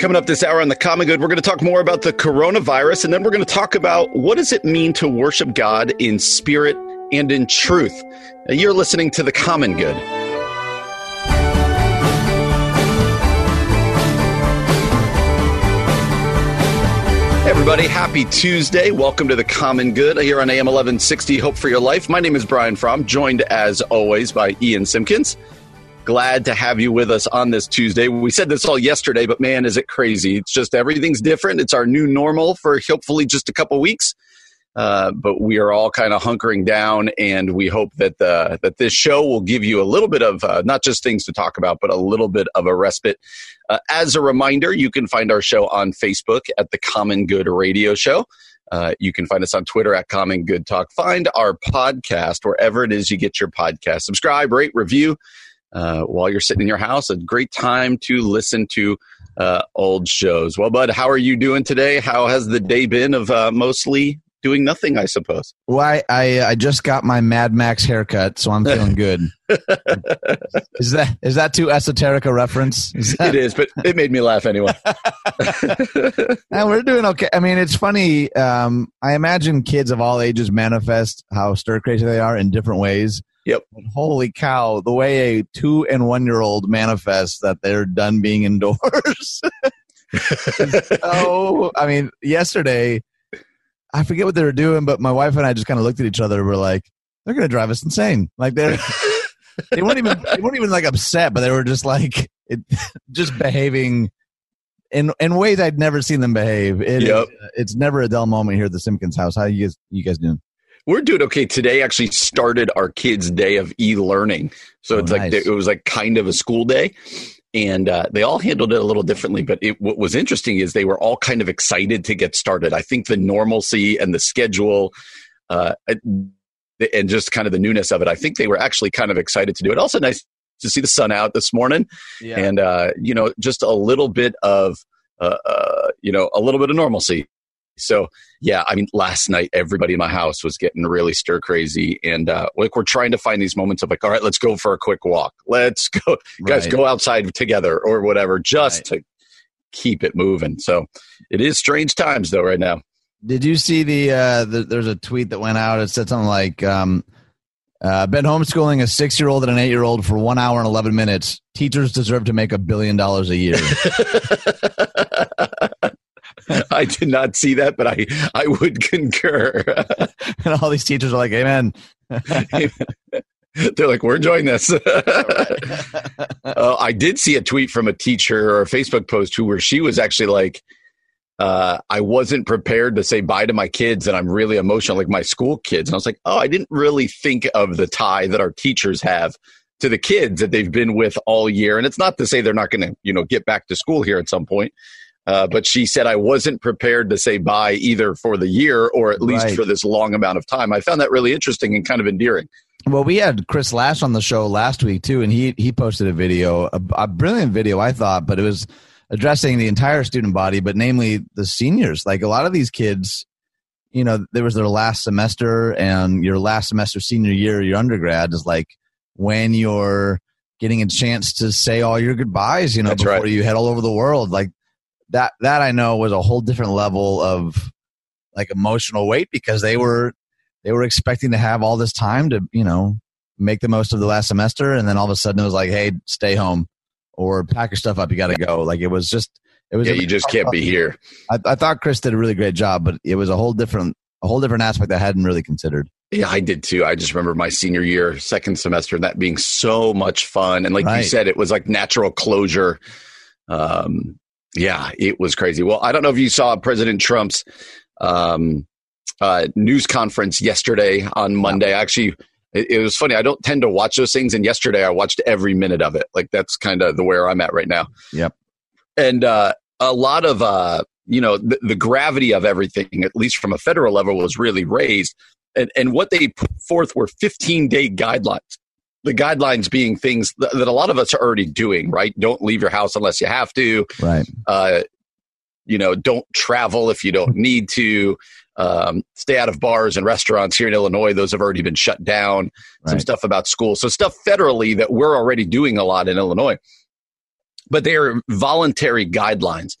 Coming up this hour on the Common Good, we're going to talk more about the coronavirus, and then we're going to talk about what does it mean to worship God in spirit and in truth. Now, you're listening to the Common Good. Everybody, happy Tuesday. Welcome to the Common Good here on AM 1160 Hope for Your Life. My name is Brian Fromm, joined as always by Ian Simpkins glad to have you with us on this Tuesday. We said this all yesterday, but man, is it crazy. It's just everything's different. It's our new normal for hopefully just a couple weeks. Uh, but we are all kind of hunkering down, and we hope that the, that this show will give you a little bit of uh, not just things to talk about, but a little bit of a respite. Uh, as a reminder, you can find our show on Facebook at the Common Good Radio Show. Uh, you can find us on Twitter at Common Good Talk. Find our podcast wherever it is you get your podcast. Subscribe, rate, review uh, while you're sitting in your house. A great time to listen to uh, old shows. Well, Bud, how are you doing today? How has the day been of uh, mostly doing nothing, I suppose? Well, I, I, I just got my Mad Max haircut, so I'm feeling good. is that is that too esoteric a reference? Is that... It is, but it made me laugh anyway. and we're doing okay. I mean, it's funny. Um, I imagine kids of all ages manifest how stir crazy they are in different ways. Yep. But holy cow, the way a two and one year old manifests that they're done being indoors. oh, I mean, yesterday, I forget what they were doing, but my wife and I just kind of looked at each other. And we're like, they're going to drive us insane. Like they're, they weren't even, they weren't even like upset, but they were just like, it, just behaving in in ways I'd never seen them behave. It yep. Is, it's never a dull moment here at the Simpkins house. How you guys, you guys doing? We're doing okay. Today actually started our kids' day of e-learning, so oh, it's nice. like it was like kind of a school day, and uh, they all handled it a little differently. But it, what was interesting is they were all kind of excited to get started. I think the normalcy and the schedule, uh, and just kind of the newness of it. I think they were actually kind of excited to do it. Also, nice to see the sun out this morning, yeah. and uh, you know, just a little bit of uh, uh, you know, a little bit of normalcy so yeah, I mean, last night everybody in my house was getting really stir crazy, and uh, like we're trying to find these moments of like, all right, let's go for a quick walk. Let's go, right. guys, go outside together or whatever, just right. to keep it moving. So it is strange times though right now. Did you see the, uh, the there's a tweet that went out. It said something like, um, uh, been homeschooling a six year old and an eight year old for one hour and 11 minutes. Teachers deserve to make a billion dollars a year. I did not see that, but I, I would concur. and all these teachers are like, Amen. They're like, we're enjoying this. uh, I did see a tweet from a teacher or a Facebook post who where she was actually like, uh, I wasn't prepared to say bye to my kids, and I'm really emotional, like my school kids. And I was like, oh, I didn't really think of the tie that our teachers have to the kids that they've been with all year. And it's not to say they're not going to, you know, get back to school here at some point, uh, but she said I wasn't prepared to say bye either for the year or at least right. for this long amount of time. I found that really interesting and kind of endearing. Well, we had Chris Lash on the show last week too, and he he posted a video, a, a brilliant video, I thought, but it was addressing the entire student body, but namely the seniors. Like a lot of these kids, you know, there was their last semester, and your last semester, senior year, your undergrad is like when you're getting a chance to say all your goodbyes, you know, That's before right. you head all over the world. Like that that I know was a whole different level of like emotional weight because they were they were expecting to have all this time to you know make the most of the last semester and then all of a sudden it was like hey stay home or pack your stuff up you got to go like it was just it was yeah you just can't be here I, I thought chris did a really great job but it was a whole different a whole different aspect i hadn't really considered yeah, I did too. I just remember my senior year, second semester, and that being so much fun. And like right. you said, it was like natural closure. Um, yeah, it was crazy. Well, I don't know if you saw President Trump's um, uh, news conference yesterday on Monday. Actually, it, it, was funny. I don't tend to watch those things, and yesterday I watched every minute of it. Like that's kind of the where I'm at right now. Yep. And uh, a lot of uh, you know the, the gravity of everything, at least from a federal level, was really raised. And, and what they put forth were 15 day guidelines the guidelines being things that, that, a lot of us are already doing, right? Don't leave your house unless you have to. Right. Uh, you know, don't travel if you don't need to. Um, stay out of bars and restaurants here in Illinois. Those have already been shut down. Right. Some stuff about school. So stuff federally that we're already doing a lot in Illinois. but they are voluntary guidelines.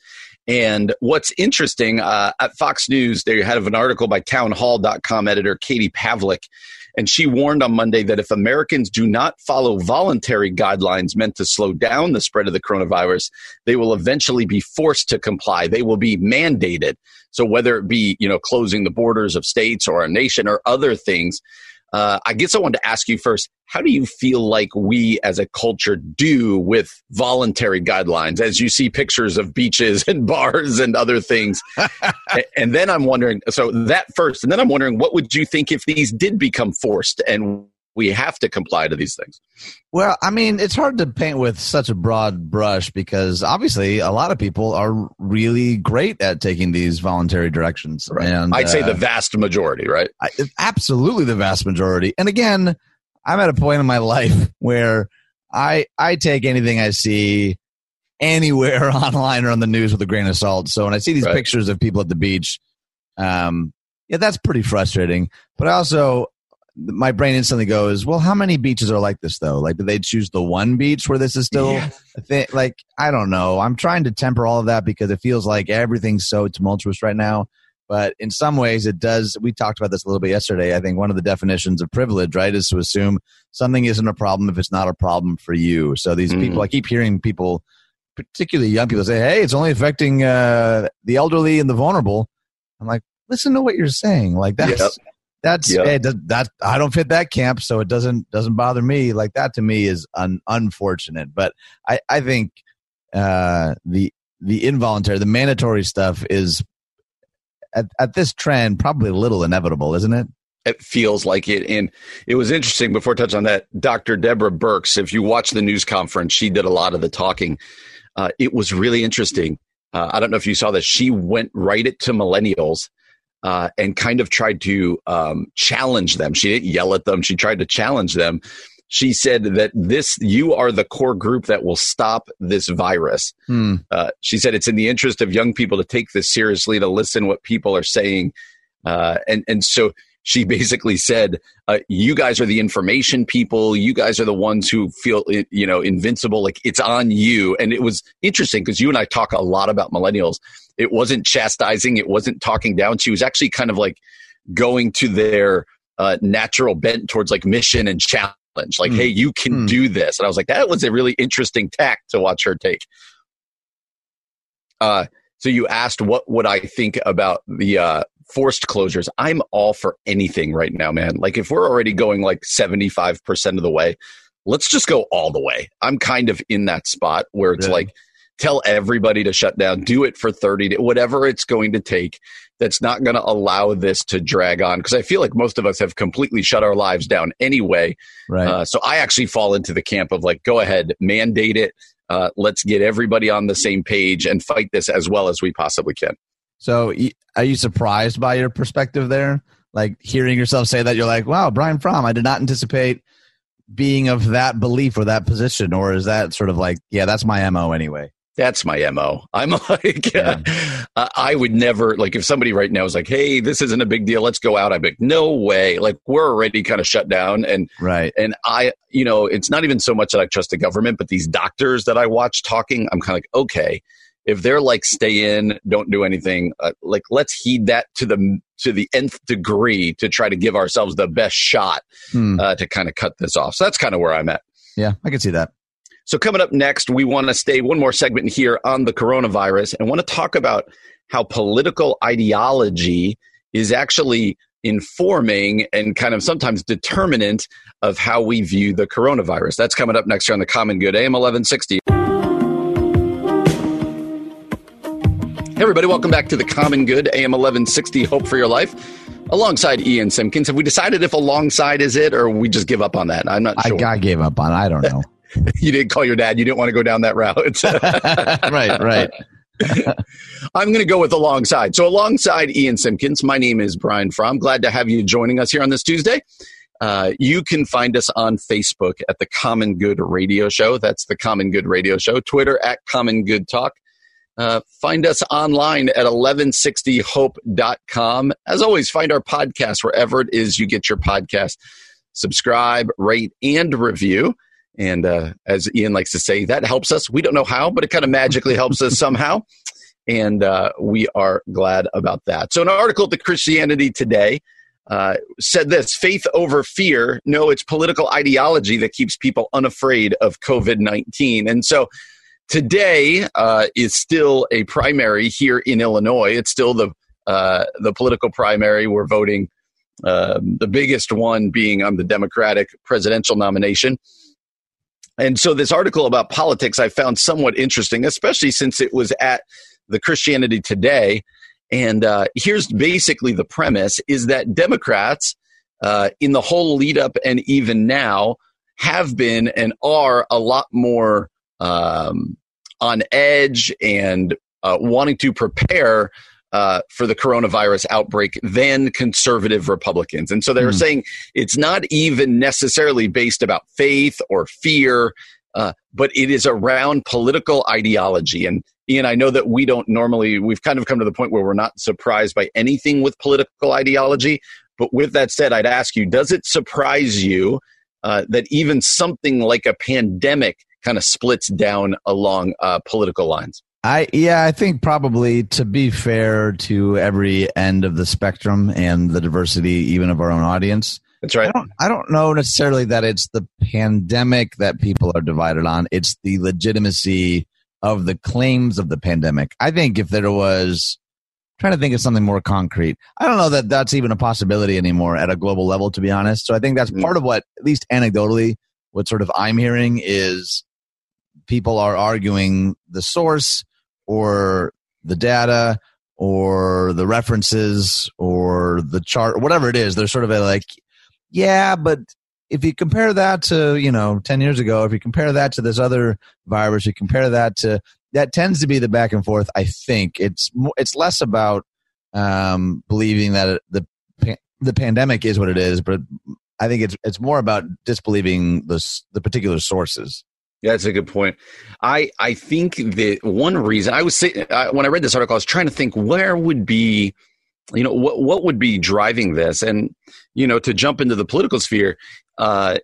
And what's interesting uh, at Fox News, they had an article by townhall.com editor Katie Pavlich, and she warned on Monday that if Americans do not follow voluntary guidelines meant to slow down the spread of the coronavirus, they will eventually be forced to comply. They will be mandated. So whether it be, you know, closing the borders of states or a nation or other things, uh, I guess I wanted to ask you first how do you feel like we as a culture do with voluntary guidelines as you see pictures of beaches and bars and other things? and then I'm wondering so that first, and then I'm wondering what would you think if these did become forced and we have to comply to these things. Well, I mean, it's hard to paint with such a broad brush because obviously a lot of people are really great at taking these voluntary directions. Right. And I'd uh, say the uh, vast majority, right? I, absolutely the vast majority. And again, I'm at a point in my life where I I take anything I see anywhere online or on the news with a grain of salt. So when I see these right. pictures of people at the beach, um, yeah, that's pretty frustrating. But I also my brain instantly goes, well, how many beaches are like this though? Like, do they choose the one beach where this is still thing? Like, I don't know. I'm trying to temper all of that because it feels like everything's so tumultuous right now. But in some ways, it does. We talked about this a little bit yesterday. I think one of the definitions of privilege, right, is to assume something isn't a problem if it's not a problem for you. So these mm. people, I keep hearing people, particularly young people, say, "Hey, it's only affecting uh, the elderly and the vulnerable." I'm like, listen to what you're saying. Like that's yep that's yep. hey, that I don't fit that camp, so it doesn't doesn't bother me. Like that to me is un, unfortunate, but I I think uh, the the involuntary, the mandatory stuff is at at this trend probably a little inevitable, isn't it? It feels like it, and it was interesting. Before I touch on that, Dr. Deborah Birx, if you watch the news conference, she did a lot of the talking. Uh, it was really interesting. Uh, I don't know if you saw this. She went right it to millennials uh, and kind of tried to um, challenge them. She didn't yell at them. She tried to challenge them. She said that this, you are the core group that will stop this virus. Hmm. Uh, she said it's in the interest of young people to take this seriously, to listen what people are saying, uh, and and so she basically said, uh, "You guys are the information people. You guys are the ones who feel you know invincible. Like it's on you." And it was interesting because you and I talk a lot about millennials, it wasn't chastising. It wasn't talking down. She was actually kind of like going to their uh, natural bent towards like mission and challenge. Like, mm. hey, you can mm. do this. And I was like, that was a really interesting tack to watch her take. Uh, so you asked what would I think about the uh, forced closures? I'm all for anything right now, man. Like if we're already going like 75% of the way, let's just go all the way. I'm kind of in that spot where it's like tell everybody to shut down do it for 30 days whatever it's going to take that's not going to allow this to drag on because i feel like most of us have completely shut our lives down anyway right uh, so i actually fall into the camp of like go ahead mandate it uh, let's get everybody on the same page and fight this as well as we possibly can so are you surprised by your perspective there? Like hearing yourself say that you're like wow brian fromm i did not anticipate being of that belief or that position or is that sort of like yeah that's my mo anyway? That's my mo i'm like yeah. uh, i would never like if somebody right now is like hey this isn't a big deal let's go out i'd be like no way. Like we're already kind of shut down and right. and i you know it's not even so much that i trust the government but these doctors that i watch talking i'm kind of like okay if they're like stay in don't do anything uh, like let's heed that to the to the nth degree to try to give ourselves the best shot hmm. uh, to kind of cut this off so that's kind of where i'm at yeah i can see that so, coming up next, we want to stay one more segment here on the coronavirus and want to talk about how political ideology is actually informing and kind of sometimes determinant of how we view the coronavirus. That's coming up next here on the Common Good, AM 1160. Hey, everybody, welcome back to the Common Good, AM 1160, Hope for Your Life. Alongside Ian Simpkins, have we decided if alongside is it, or we just give up on that? I'm not sure. I, I gave up on. It. I don't know. you didn't call your dad. You didn't want to go down that route. right, right. I'm going to go with alongside. So, alongside Ian Simpkins, my name is Brian Fromm. Glad to have you joining us here on this Tuesday. Uh, you can find us on Facebook at the Common Good Radio Show. That's the Common Good Radio Show. Twitter at Common Good Talk. Uh, find us online at 1160hope.com. As always, find our podcast wherever it is you get your podcast. Subscribe, rate, and review. And uh, as Ian likes to say, that helps us. We don't know how, but it kind of magically helps us somehow. And uh, we are glad about that. So, an article to Christianity Today uh, said this faith over fear. No, it's political ideology that keeps people unafraid of COVID 19. And so, today uh, is still a primary here in Illinois. It's still the uh, the political primary. We're voting um, the biggest one being on the Democratic presidential nomination. And so, this article about politics I found somewhat interesting, especially since it was at the Christianity Today. And uh, here's basically the premise: is that Democrats, uh, in the whole lead up and even now, have been and are a lot more um, on edge and uh, wanting to prepare uh, for the coronavirus outbreak than conservative Republicans. And so they were mm. saying it's not even necessarily based about faith or fear, uh, but it is around political ideology. And Ian, I know that we don't normally, we've kind of come to the point where we're not surprised by anything with political ideology. But with that said, I'd ask you, does it surprise you uh, that even something like a pandemic kind of splits down along uh, political lines? I yeah, I think probably to be fair to every end of the spectrum and the diversity even of our own audience. That's right. I don't, I don't know necessarily that it's the pandemic that people are divided on. It's the legitimacy of the claims of the pandemic. I think if there was trying to think of something more concrete. I don't know that that's even a possibility anymore at a global level, to be honest. So I think that's mm. part of what, at least anecdotally, what sort of I'm hearing is people are arguing the source or the data or the references or the chart whatever it is they're sort of a like yeah but if you compare that to you know 10 years ago if you compare that to this other virus you compare that to that tends to be the back and forth i think. It's it's less about um, believing that the the pandemic is what it is but i think it's it's more about disbelieving the the particular sources that's a good point. I I think that one reason I was saying when I read this article, I was trying to think where would be, you know, what what would be driving this, and you know, to jump into the political sphere, uh,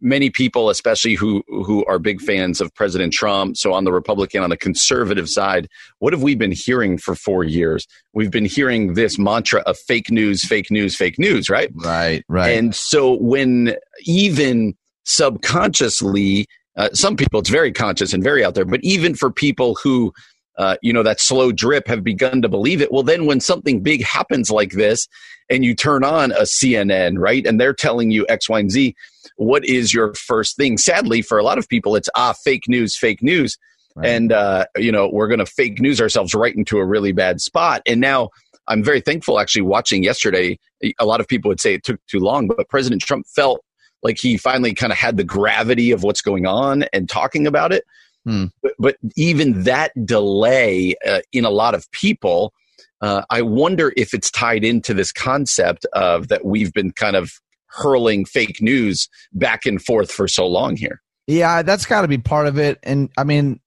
many people, especially who who are big fans of President Trump, so on the Republican, on the conservative side, what have we been hearing for four years? We've been hearing this mantra of fake news, fake news, fake news, right? Right, right. And so when even subconsciously uh, some people it's very conscious and very out there but even for people who uh, you know that slow drip have begun to believe it well then when something big happens like this and you turn on a cnn right and they're telling you x y and z what is your first thing? Sadly for a lot of people it's ah fake news fake news. Right. and uh, you know we're going to fake news ourselves right into a really bad spot. And now i'm very thankful actually watching yesterday a lot of people would say it took too long but president trump felt like he finally kind of had the gravity of what's going on and talking about it. Hmm. But, but, even that delay uh, in a lot of people, uh, I wonder if it's tied into this concept of that we've been kind of hurling fake news back and forth for so long here. Yeah, that's got to be part of it. And I mean,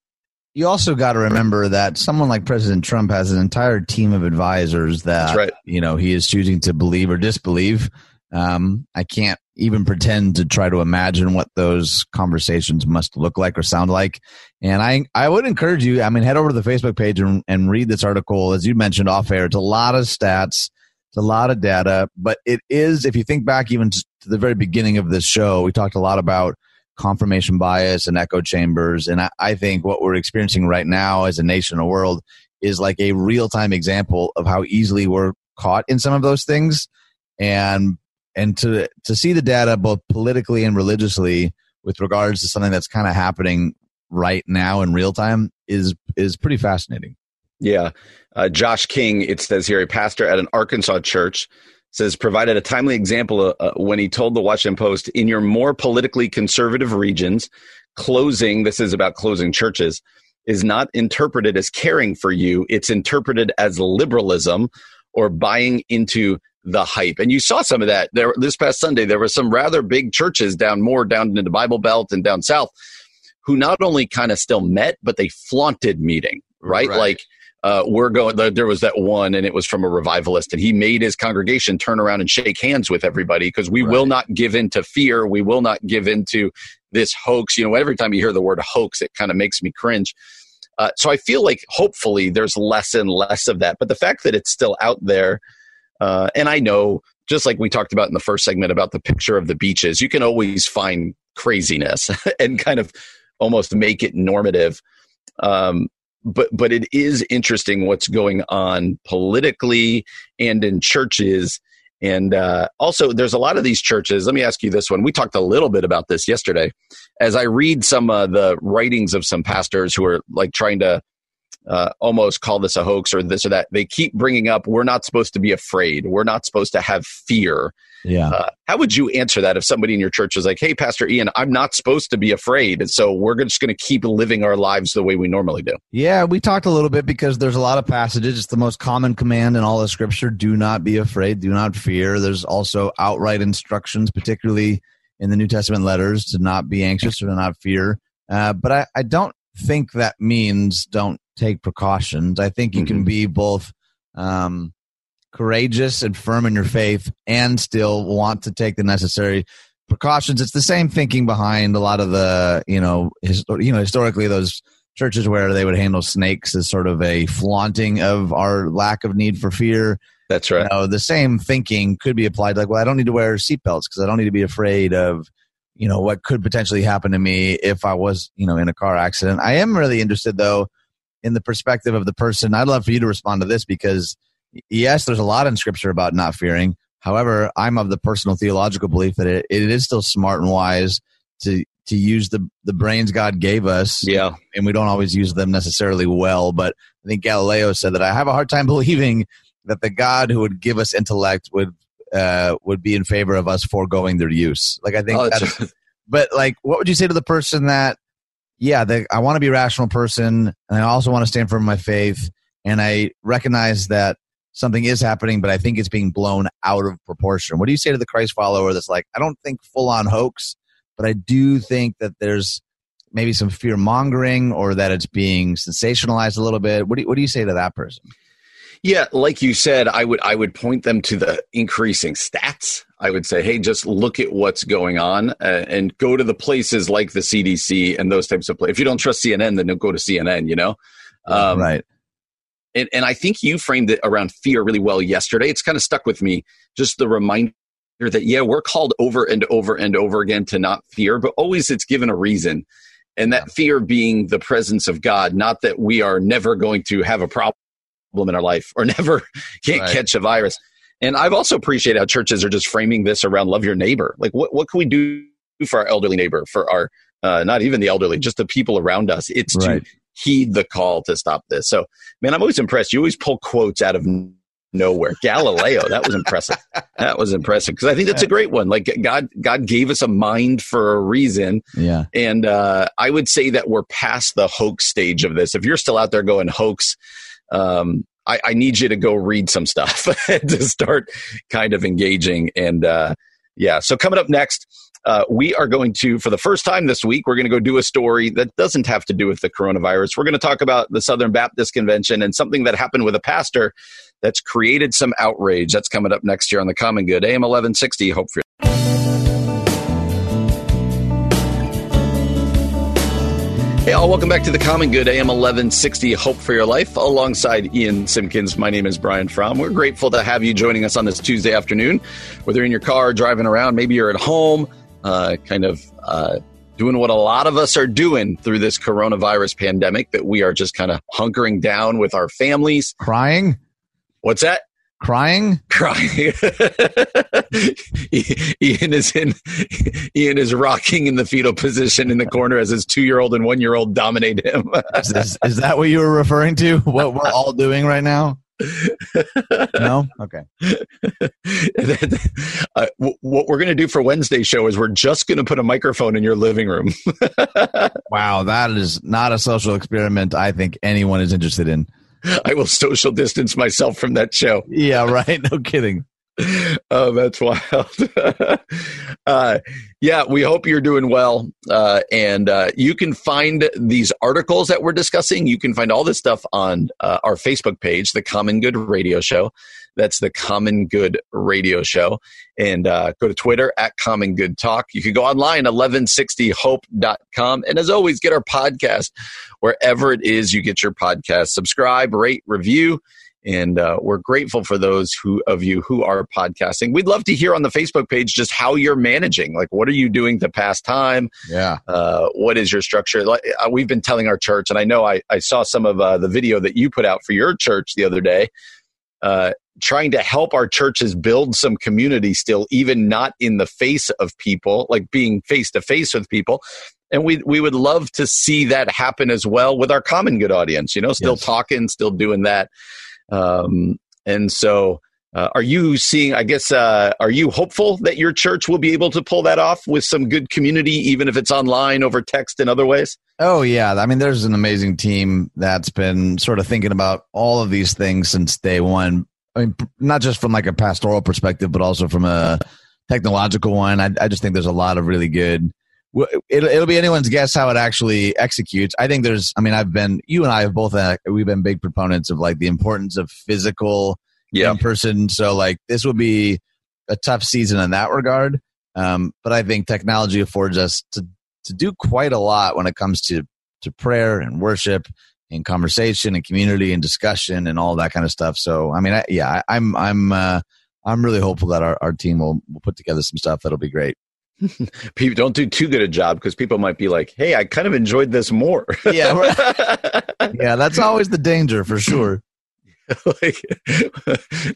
you also got to remember that someone like President Trump has an entire team of advisors that right. you know he is choosing to believe or disbelieve. Um, I can't even pretend to try to imagine what those conversations must look like or sound like. And I, I would encourage you, I mean, head over to the Facebook page and, and read this article. As you mentioned off air, it's a lot of stats, it's a lot of data, but it is, if you think back even to the very beginning of this show, we talked a lot about confirmation bias and echo chambers. And I, I think what we're experiencing right now as a nation and world is like a real time example of how easily we're caught in some of those things. And and to to see the data both politically and religiously with regards to something that's kind of happening right now in real time is is pretty fascinating. Yeah, uh, Josh King, it says here, a pastor at an Arkansas church says provided a timely example uh, when he told the Washington Post, in your more politically conservative regions, closing this is about closing churches is not interpreted as caring for you; it's interpreted as liberalism or buying into the hype. And you saw some of that there this past Sunday. There were some rather big churches down more down in the Bible Belt and down south who not only kind of still met, but they flaunted meeting, right? right. Like uh, we're going. There was that one, and it was from a revivalist, and he made his congregation turn around and shake hands with everybody because we right. will not give in to fear. We will not give in to this hoax. You know, every time you hear the word hoax, it kind of makes me cringe. Uh, so I feel like hopefully there's less and less of that. But the fact that it's still out there, uh, and I know, just like we talked about in the first segment about the picture of the beaches, you can always find craziness and kind of almost make it normative. Um, but but it is interesting what's going on politically and in churches and uh, also, there's a lot of these churches. Let me ask you this one. We talked a little bit about this yesterday. As I read some of the writings of some pastors who are like trying to uh, almost call this a hoax or this or that, they keep bringing up, we're not supposed to be afraid. We're not supposed to have fear. Yeah. Uh, how would you answer that if somebody in your church was like, hey, Pastor Ian, I'm not supposed to be afraid. And so we're just going to keep living our lives the way we normally do? Yeah, we talked a little bit because there's a lot of passages. It's the most common command in all of Scripture do not be afraid, do not fear. There's also outright instructions, particularly in the New Testament letters, to not be anxious or to not fear. Uh, but I, I don't think that means don't take precautions. I think you mm-hmm. can be both. Um, courageous and firm in your faith and still want to take the necessary precautions. It's the same thinking behind a lot of the, you know, you know, historically those churches where they would handle snakes as sort of a flaunting of our lack of need for fear. That's right. You know, the same thinking could be applied like, well, I don't need to wear seatbelts because I don't need to be afraid of, you know, what could potentially happen to me if I was, you know, in a car accident. I am really interested though in the perspective of the person. I'd love for you to respond to this because yes, there's a lot in scripture about not fearing. However, I'm of the personal theological belief that it, it is still smart and wise to to use the the brains God gave us. Yeah, and we don't always use them necessarily well. But I think Galileo said that I have a hard time believing that the God who would give us intellect would uh, would be in favor of us foregoing their use. Like I think, oh, that's, but like, what would you say to the person that? Yeah, the, I want to be a rational person, and I also want to stand for my faith, and I recognize that something is happening, but I think it's being blown out of proportion. What do you say to the Christ follower that's like, I don't think full on hoax, but I do think that there's maybe some fear mongering or that it's being sensationalized a little bit. What do what do you say to that person? Yeah, like you said, I would I would point them to the increasing stats. I would say, hey, just look at what's going on uh, and go to the places like the CDC and those types of places. If you don't trust CNN, then don't go to CNN. You know, um, right? and, and I think you framed it around fear really well yesterday. It's kind of stuck with me. Just the reminder that yeah, we're called over and over and over again to not fear, but always it's given a reason. And that fear being the presence of God, not that we are never going to have a problem in our life or never can't right. catch a virus. And I've also appreciated how churches are just framing this around love your neighbor. Like what, what can we do for our elderly neighbor, for our uh, not even the elderly, just the people around us. It's right. to heed the call to stop this. So, man, I'm always impressed. You always pull quotes out of nowhere. Galileo, that was impressive. That was impressive because I think that's a great one. Like God, God gave us a mind for a reason. Yeah. And uh, I would say that we're past the hoax stage of this. If you're still out there going hoax, um, I, I, need you to go read some stuff to start kind of engaging. And uh, yeah, so coming up next uh, we are going to, for the first time this week, we're going to go do a story that doesn't have to do with the coronavirus. We're going to talk about the Southern Baptist Convention and something that happened with a pastor that's created some outrage. That's coming up next year on the Common Good. AM 1160, hope for you. Hey, all, welcome back to the Common Good AM 1160 Hope for Your Life alongside Ian Simpkins. My name is Brian Fromm. We're grateful to have you joining us on this Tuesday afternoon, whether in your car, driving around, maybe you're at home, uh, kind of uh, doing what a lot of us are doing through this coronavirus pandemic that we are just kind of hunkering down with our families. Crying? What's that? Crying? Crying. Ian is in. Ian is rocking in the fetal position in the corner as his two-year-old and one-year-old dominate him. is, this, is that what you were referring to? What we're all doing right now? no okay uh, what we're going to do for wednesday's show is we're just going to put a microphone in your living room wow that is not a social experiment i think anyone is interested in i will social distance myself from that show yeah right no kidding oh, that's wild. uh, yeah, we hope you're doing well. Uh, and uh, you can find these articles that we're discussing. You can find all this stuff on uh, our Facebook page, The Common Good Radio Show. That's The Common Good Radio Show. And uh, go to Twitter at Common Good Talk. You can go online, 1160hope.com. And as always, get our podcast wherever it is you get your podcast. Subscribe, rate, review and uh, we're grateful for those who of you who are podcasting. We'd love to hear on the Facebook page just how you're managing. Like, what are you doing to pass time? Yeah. Uh, what is your structure? Like, uh, we've been telling our church, and I know I, I saw some of uh, the video that you put out for your church the other day. Uh, trying to help our churches build some community still, even not in the face of people, like being face to face with people and we we would love to see that happen as well with our common good audience you know still yes. talking still doing that um, and so, uh, are you seeing? I guess, uh, are you hopeful that your church will be able to pull that off with some good community, even if it's online, over text, and other ways? Oh yeah, I mean, there's an amazing team that's been sort of thinking about all of these things since day one. I mean, not just from like a pastoral perspective, but also from a technological one. I, I just think there's a lot of really good it'll, it'll be anyone's guess how it actually executes. I think there's, I mean, I've been, you and I have both, uh, we've been big proponents of like the importance of physical yeah. in person. So like this will be a tough season in that regard. Um, but I think technology affords us to, to do quite a lot when it comes to, to prayer and worship and conversation and community and discussion and all that kind of stuff. So, I mean, I, yeah, I, I'm, I'm, uh, I'm really hopeful that our, our team will, will put together some stuff that'll be great. people don't do too good a job because people might be like, "Hey, I kind of enjoyed this more." yeah, yeah, that's always the danger for sure. like,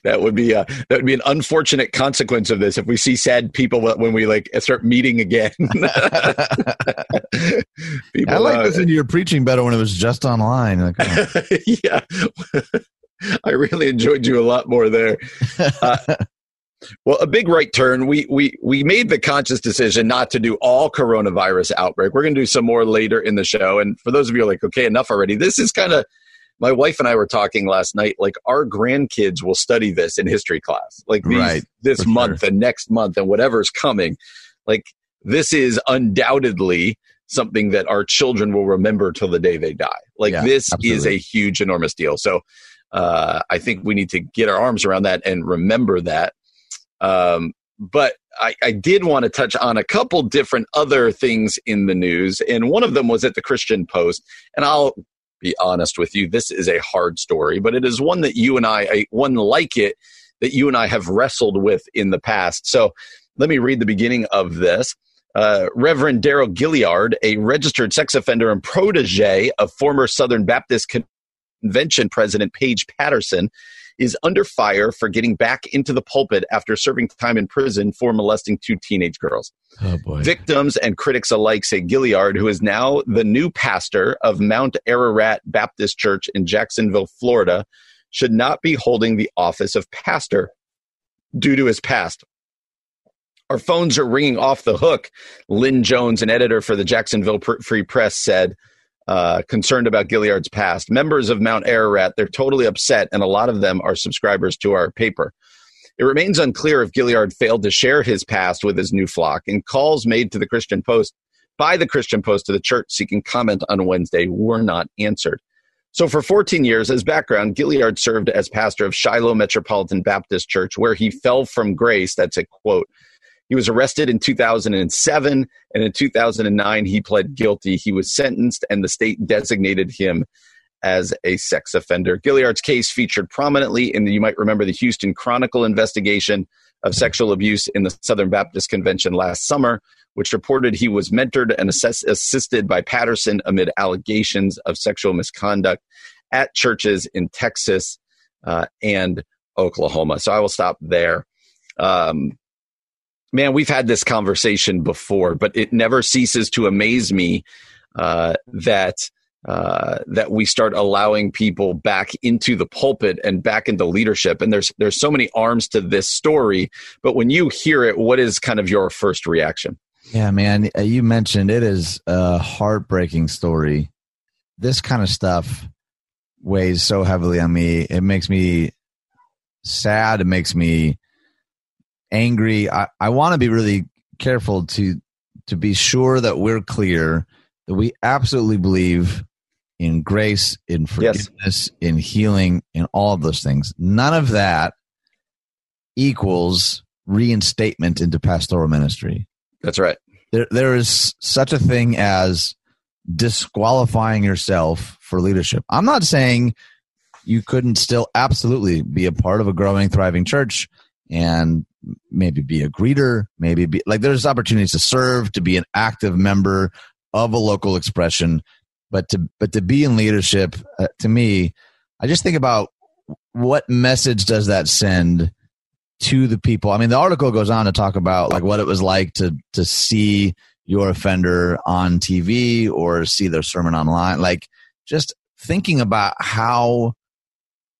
that would be a, that would be an unfortunate consequence of this if we see sad people when we like start meeting again. people, I like uh, listening to your preaching better when it was just online. Like, oh. yeah, I really enjoyed you a lot more there. Uh, well, a big right turn. We we we made the conscious decision not to do all coronavirus outbreak. We're going to do some more later in the show. And for those of you like, okay, enough already. This is kind of my wife and I were talking last night. Like our grandkids will study this in history class, like these, right, this month sure. and next month and whatever's coming. Like this is undoubtedly something that our children will remember till the day they die. Like yeah, this absolutely. is a huge, enormous deal. So uh, I think we need to get our arms around that and remember that um, but I, I, did want to touch on a couple different other things in the news, and one of them was at the Christian Post. And I'll be honest with you, this is a hard story, but it is one that you and I, one like it, that you and I have wrestled with in the past. So let me read the beginning of this. Uh, Reverend Darrell Gilliard, a registered sex offender and protege of former Southern Baptist Convention President Paige Patterson, is under fire for getting back into the pulpit after serving time in prison for molesting two teenage girls. Oh Victims and critics alike say Gilliard, who is now the new pastor of Mount Ararat Baptist Church in Jacksonville, Florida, should not be holding the office of pastor due to his past. Our phones are ringing off the hook, Lynn Jones, an editor for the Jacksonville Free Press, said uh, concerned about Gilliard's past. Members of Mount Ararat, they're totally upset, and a lot of them are subscribers to our paper. It remains unclear if Gilliard failed to share his past with his new flock, and calls made to the Christian Post by the Christian Post to the church seeking comment on Wednesday were not answered. So, for 14 years, as background, Gilliard served as pastor of Shiloh Metropolitan Baptist Church, where he fell from grace. That's a quote he was arrested in 2007, and in 2009, he pled guilty. He was sentenced, and the state designated him as a sex offender. Gilliard's case featured prominently in the, you might remember, the Houston Chronicle investigation of sexual abuse in the Southern Baptist Convention last summer, which reported he was mentored and assess- assisted by Patterson amid allegations of sexual misconduct at churches in Texas uh, and Oklahoma. So I will stop there. Um, man, we've had this conversation before, but it never ceases to amaze me uh, that uh, that we start allowing people back into the pulpit and back into leadership. And there's there's so many arms to this story, but when you hear it, what is kind of your first reaction? Yeah, man, uh, you mentioned it is a heartbreaking story. This kind of stuff weighs so heavily on me. It makes me sad. It makes me angry. I, I want to be really careful to to be sure that we're clear that we absolutely believe in grace, in forgiveness, yes. in healing, in all of those things. None of that equals reinstatement into pastoral ministry. That's right. There, there is such a thing as disqualifying yourself for leadership. I'm not saying you couldn't still absolutely be a part of a growing, thriving church and maybe be a greeter, maybe be like there's opportunities to serve, to be an active member of a local expression, but to but to be in leadership, uh, to me, I just think about what message does that send to the people. I mean, the article goes on to talk about like what it was like to to see your offender on TV or see their sermon online. Like just thinking about how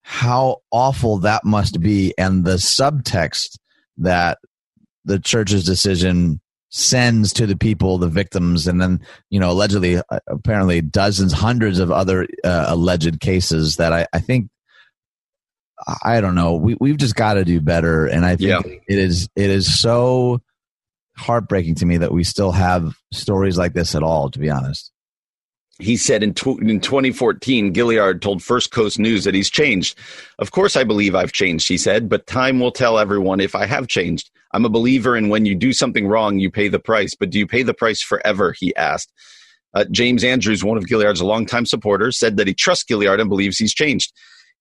how awful that must be and the subtext that the church's decision sends to the people, the victims, and then you know allegedly, uh, apparently dozens, hundreds of other uh, alleged cases that I, I think I don't know. We we've just got to do better, and I think yeah. it is it is so heartbreaking to me that we still have stories like this at all. To be honest, he said in, tw- in 2014, Gilliard told First Coast News that he's changed. Of course, I believe I've changed, he said, but time will tell everyone if I have changed. I'm a believer in when you do something wrong, you pay the price. But do you pay the price forever? He asked. Uh, James Andrews, one of Gilliard's longtime supporters, said that he trusts Gilliard and believes he's changed.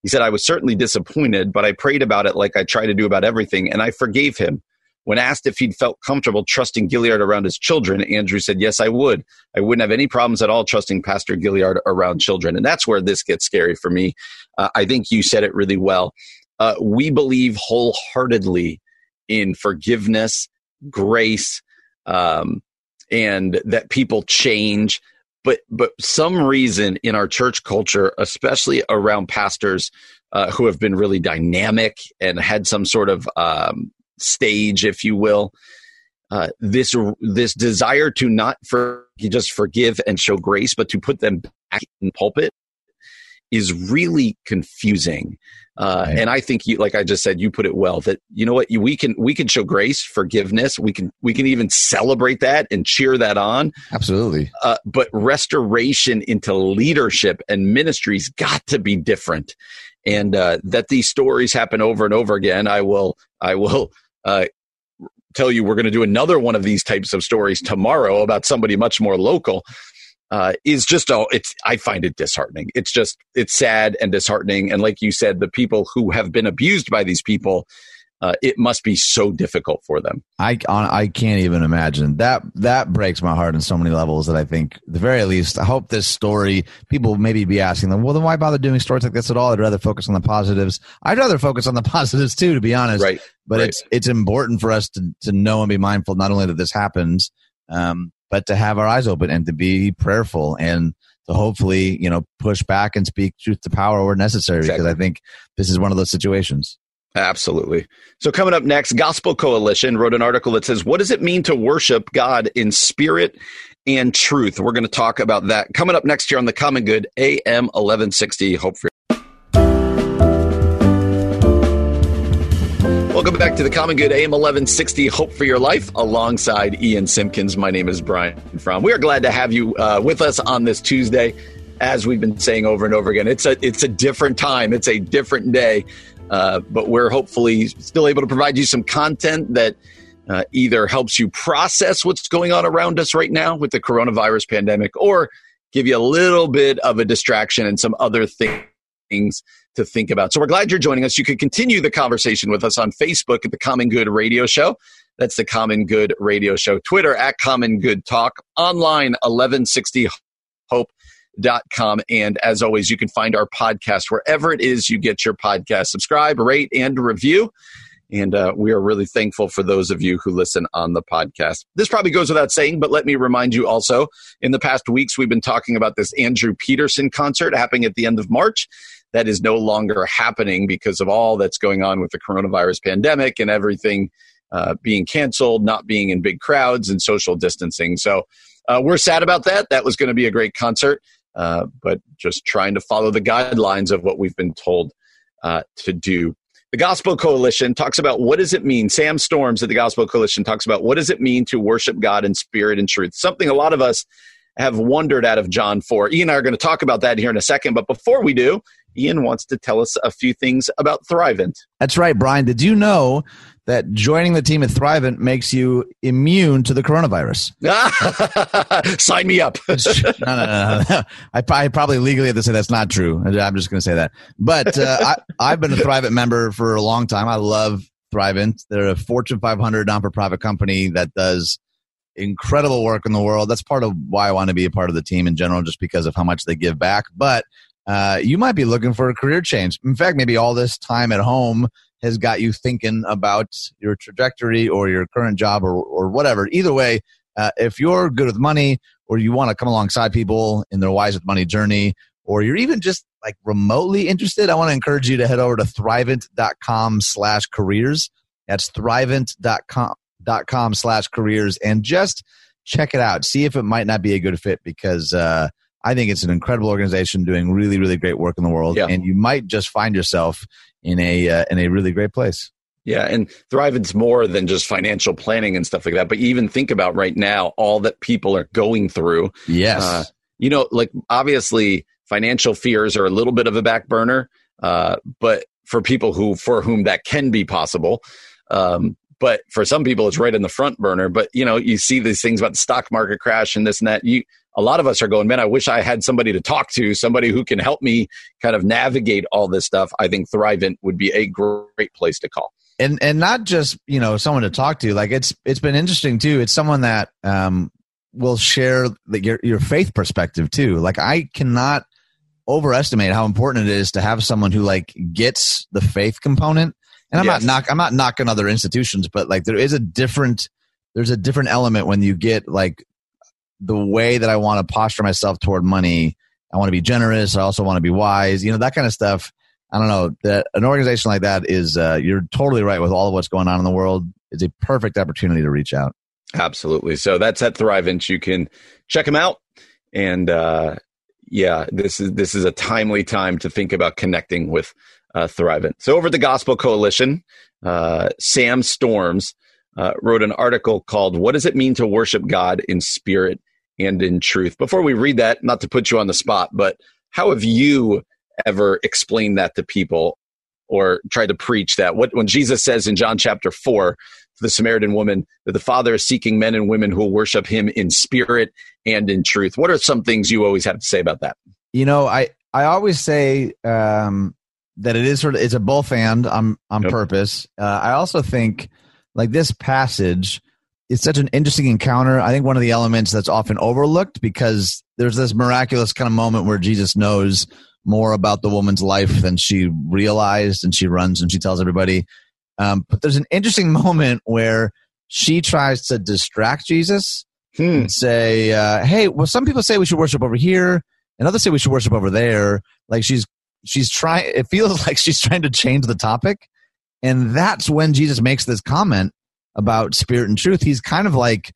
He said, I was certainly disappointed, but I prayed about it like I try to do about everything, and I forgave him. When asked if he'd felt comfortable trusting Gilliard around his children, Andrew said, Yes, I would. I wouldn't have any problems at all trusting Pastor Gilliard around children. And that's where this gets scary for me. Uh, I think you said it really well. Uh, we believe wholeheartedly in forgiveness, grace, um, and that people change. But but some reason in our church culture, especially around pastors uh, who have been really dynamic and had some sort of um, stage, if you will, uh, this this desire to not for just forgive and show grace, but to put them back in pulpit is really confusing. Uh, right. And I think, you, like I just said, you put it well. That you know what you, we can we can show grace, forgiveness. We can we can even celebrate that and cheer that on. Absolutely. Uh, but restoration into leadership and ministries got to be different. And uh, that these stories happen over and over again. I will I will uh, tell you we're going to do another one of these types of stories tomorrow about somebody much more local uh, is just all it's i find it disheartening it's just it's sad and disheartening and like you said the people who have been abused by these people uh, it must be so difficult for them. I I can't even imagine that. That breaks my heart on so many levels. That I think, the very least, I hope this story. People maybe be asking them, well, then why bother doing stories like this at all? I'd rather focus on the positives. I'd rather focus on the positives too, to be honest. Right. But right. it's it's important for us to to know and be mindful not only that this happens, um, but to have our eyes open and to be prayerful and to hopefully, you know, push back and speak truth to power where necessary. Exactly. Because I think this is one of those situations. Absolutely. So, coming up next, Gospel Coalition wrote an article that says, What does it mean to worship God in spirit and truth? We're going to talk about that coming up next year on The Common Good, AM 1160. Hope for Welcome back to the Common Good AM 1160 Hope for Your Life alongside Ian Simpkins. My name is Brian Fromm. We are glad to have you uh, with us on this Tuesday. As we've been saying over and over again, it's a it's a different time. It's a different day, uh, but we're hopefully still able to provide you some content that uh, either helps you process what's going on around us right now with the coronavirus pandemic, or give you a little bit of a distraction and some other things to think about. So we're glad you're joining us. You can continue the conversation with us on Facebook at the Common Good Radio Show. That's the Common Good Radio Show. Twitter at Common Good Talk. Online 1160 hope.com. And as always, you can find our podcast wherever it is you get your podcast. Subscribe, rate, and review. And uh, we are really thankful for those of you who listen on the podcast. This probably goes without saying, but let me remind you also in the past weeks, we've been talking about this Andrew Peterson concert happening at the end of March that is no longer happening because of all that's going on with the coronavirus pandemic and everything uh, being canceled, not being in big crowds, and social distancing. So uh, we're sad about that. That was going to be a great concert, uh, but just trying to follow the guidelines of what we've been told uh, to do. the Gospel Coalition talks about what does it mean. Sam Storms at the Gospel Coalition talks about what does it mean to worship God in spirit and truth. Something a lot of us have wondered out of John 4. Ian and I are going to talk about that here in a second. But before we do, Ian wants to tell us a few things about Thrivent. That's right, Brian. Did you know that joining the team at Thrivent makes you immune to the coronavirus? Sign me up. no, no, no, no. I, I, probably legally have to say that's not true. I'm just going to say that. But uh, I, have been a Thrivent member for a long time. I love Thrivent. They're a Fortune 500 non-for-profit company that does incredible work in the world. That's part of why I want to be a part of the team in general, just because of how much they give back. But uh, you might be looking for a career change. In fact, maybe all this time at home has got you thinking about your trajectory or your current job or, or whatever. Either way, uh, if you're good with money or you want to come alongside people in their wise with money journey, or you're even just like remotely interested, I want to encourage you to head over to thrivent.com slash careers. That's thrivent.com slash careers and just check it out. See if it might not be a good fit because uh, I think it's an incredible organization doing really, really great work in the world. Yeah. And you might just find yourself in a uh, in a really great place. Yeah, and Thrivent's more than just financial planning and stuff like that. But even think about right now all that people are going through. Yes, uh, you know, like obviously financial fears are a little bit of a back burner, uh, but for people who for whom that can be possible, um, but for some people it's right in the front burner but you know you see these things about the stock market crash and this and that you a lot of us are going man i wish i had somebody to talk to somebody who can help me kind of navigate all this stuff. I think thrivent would be a great place to call. And and not just you know someone to talk to like it's it's been interesting too. It's someone that um will share the, your your faith perspective too. Like i cannot overestimate how important it is to have someone who like gets the faith component. And I'm yes. not knock, I'm not knocking other institutions, but like there is a different there's a different element when you get like the way that I want to posture myself toward money. I want to be generous. I also want to be wise. You know that kind of stuff. I don't know that an organization like that is. Uh, you're totally right with all of what's going on in the world. It's a perfect opportunity to reach out. Absolutely. So that's at Thrivent. You can check them out, and uh, yeah, this is this is a timely time to think about connecting with uh, Thrivent. So over at the Gospel Coalition, uh, Sam Storms uh, wrote an article called "What Does It Mean to Worship God in Spirit and in Truth?" Before we read that, not to put you on the spot, but how have you ever explained that to people or tried to preach that? What when Jesus says in John chapter four to the Samaritan woman that the Father is seeking men and women who will worship Him in spirit and in truth. What are some things you always have to say about that? You know, I I always say um, that it is sort of it's a both and on on yep. purpose. Uh, I also think like this passage is such an interesting encounter. I think one of the elements that's often overlooked because there's this miraculous kind of moment where Jesus knows more about the woman's life than she realized, and she runs and she tells everybody. Um, but there's an interesting moment where she tries to distract Jesus hmm. and say, uh, "Hey, well, some people say we should worship over here, and others say we should worship over there." Like she's she's trying it feels like she's trying to change the topic and that's when jesus makes this comment about spirit and truth. He's kind of like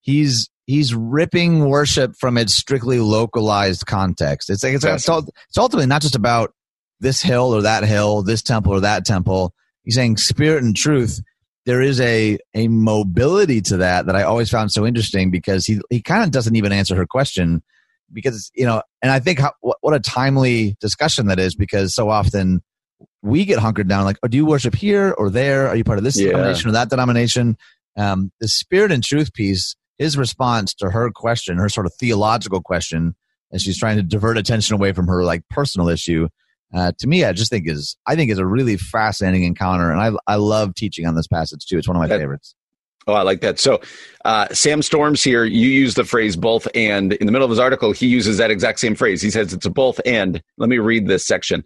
he's he's ripping worship from its strictly localized context. It's like it's, it's, it's ultimately not just about this hill or that hill this temple or that temple. He's saying spirit and truth. There is a a mobility to that that i always found so interesting because he he kind of doesn't even answer her question because you know and i think how, what, what a timely discussion that is because so often we get hunkered down like oh do you worship here or there are you part of this yeah. denomination or that denomination um, the spirit and truth piece his response to her question her sort of theological question and she's trying to divert attention away from her like personal issue uh, to me i just think is i think is a really fascinating encounter and i i love teaching on this passage too it's one of my that, favorites Oh, I like that. So, uh, Sam Storms here, you use the phrase both and. In the middle of his article, he uses that exact same phrase. He says it's a both and. Let me read this section.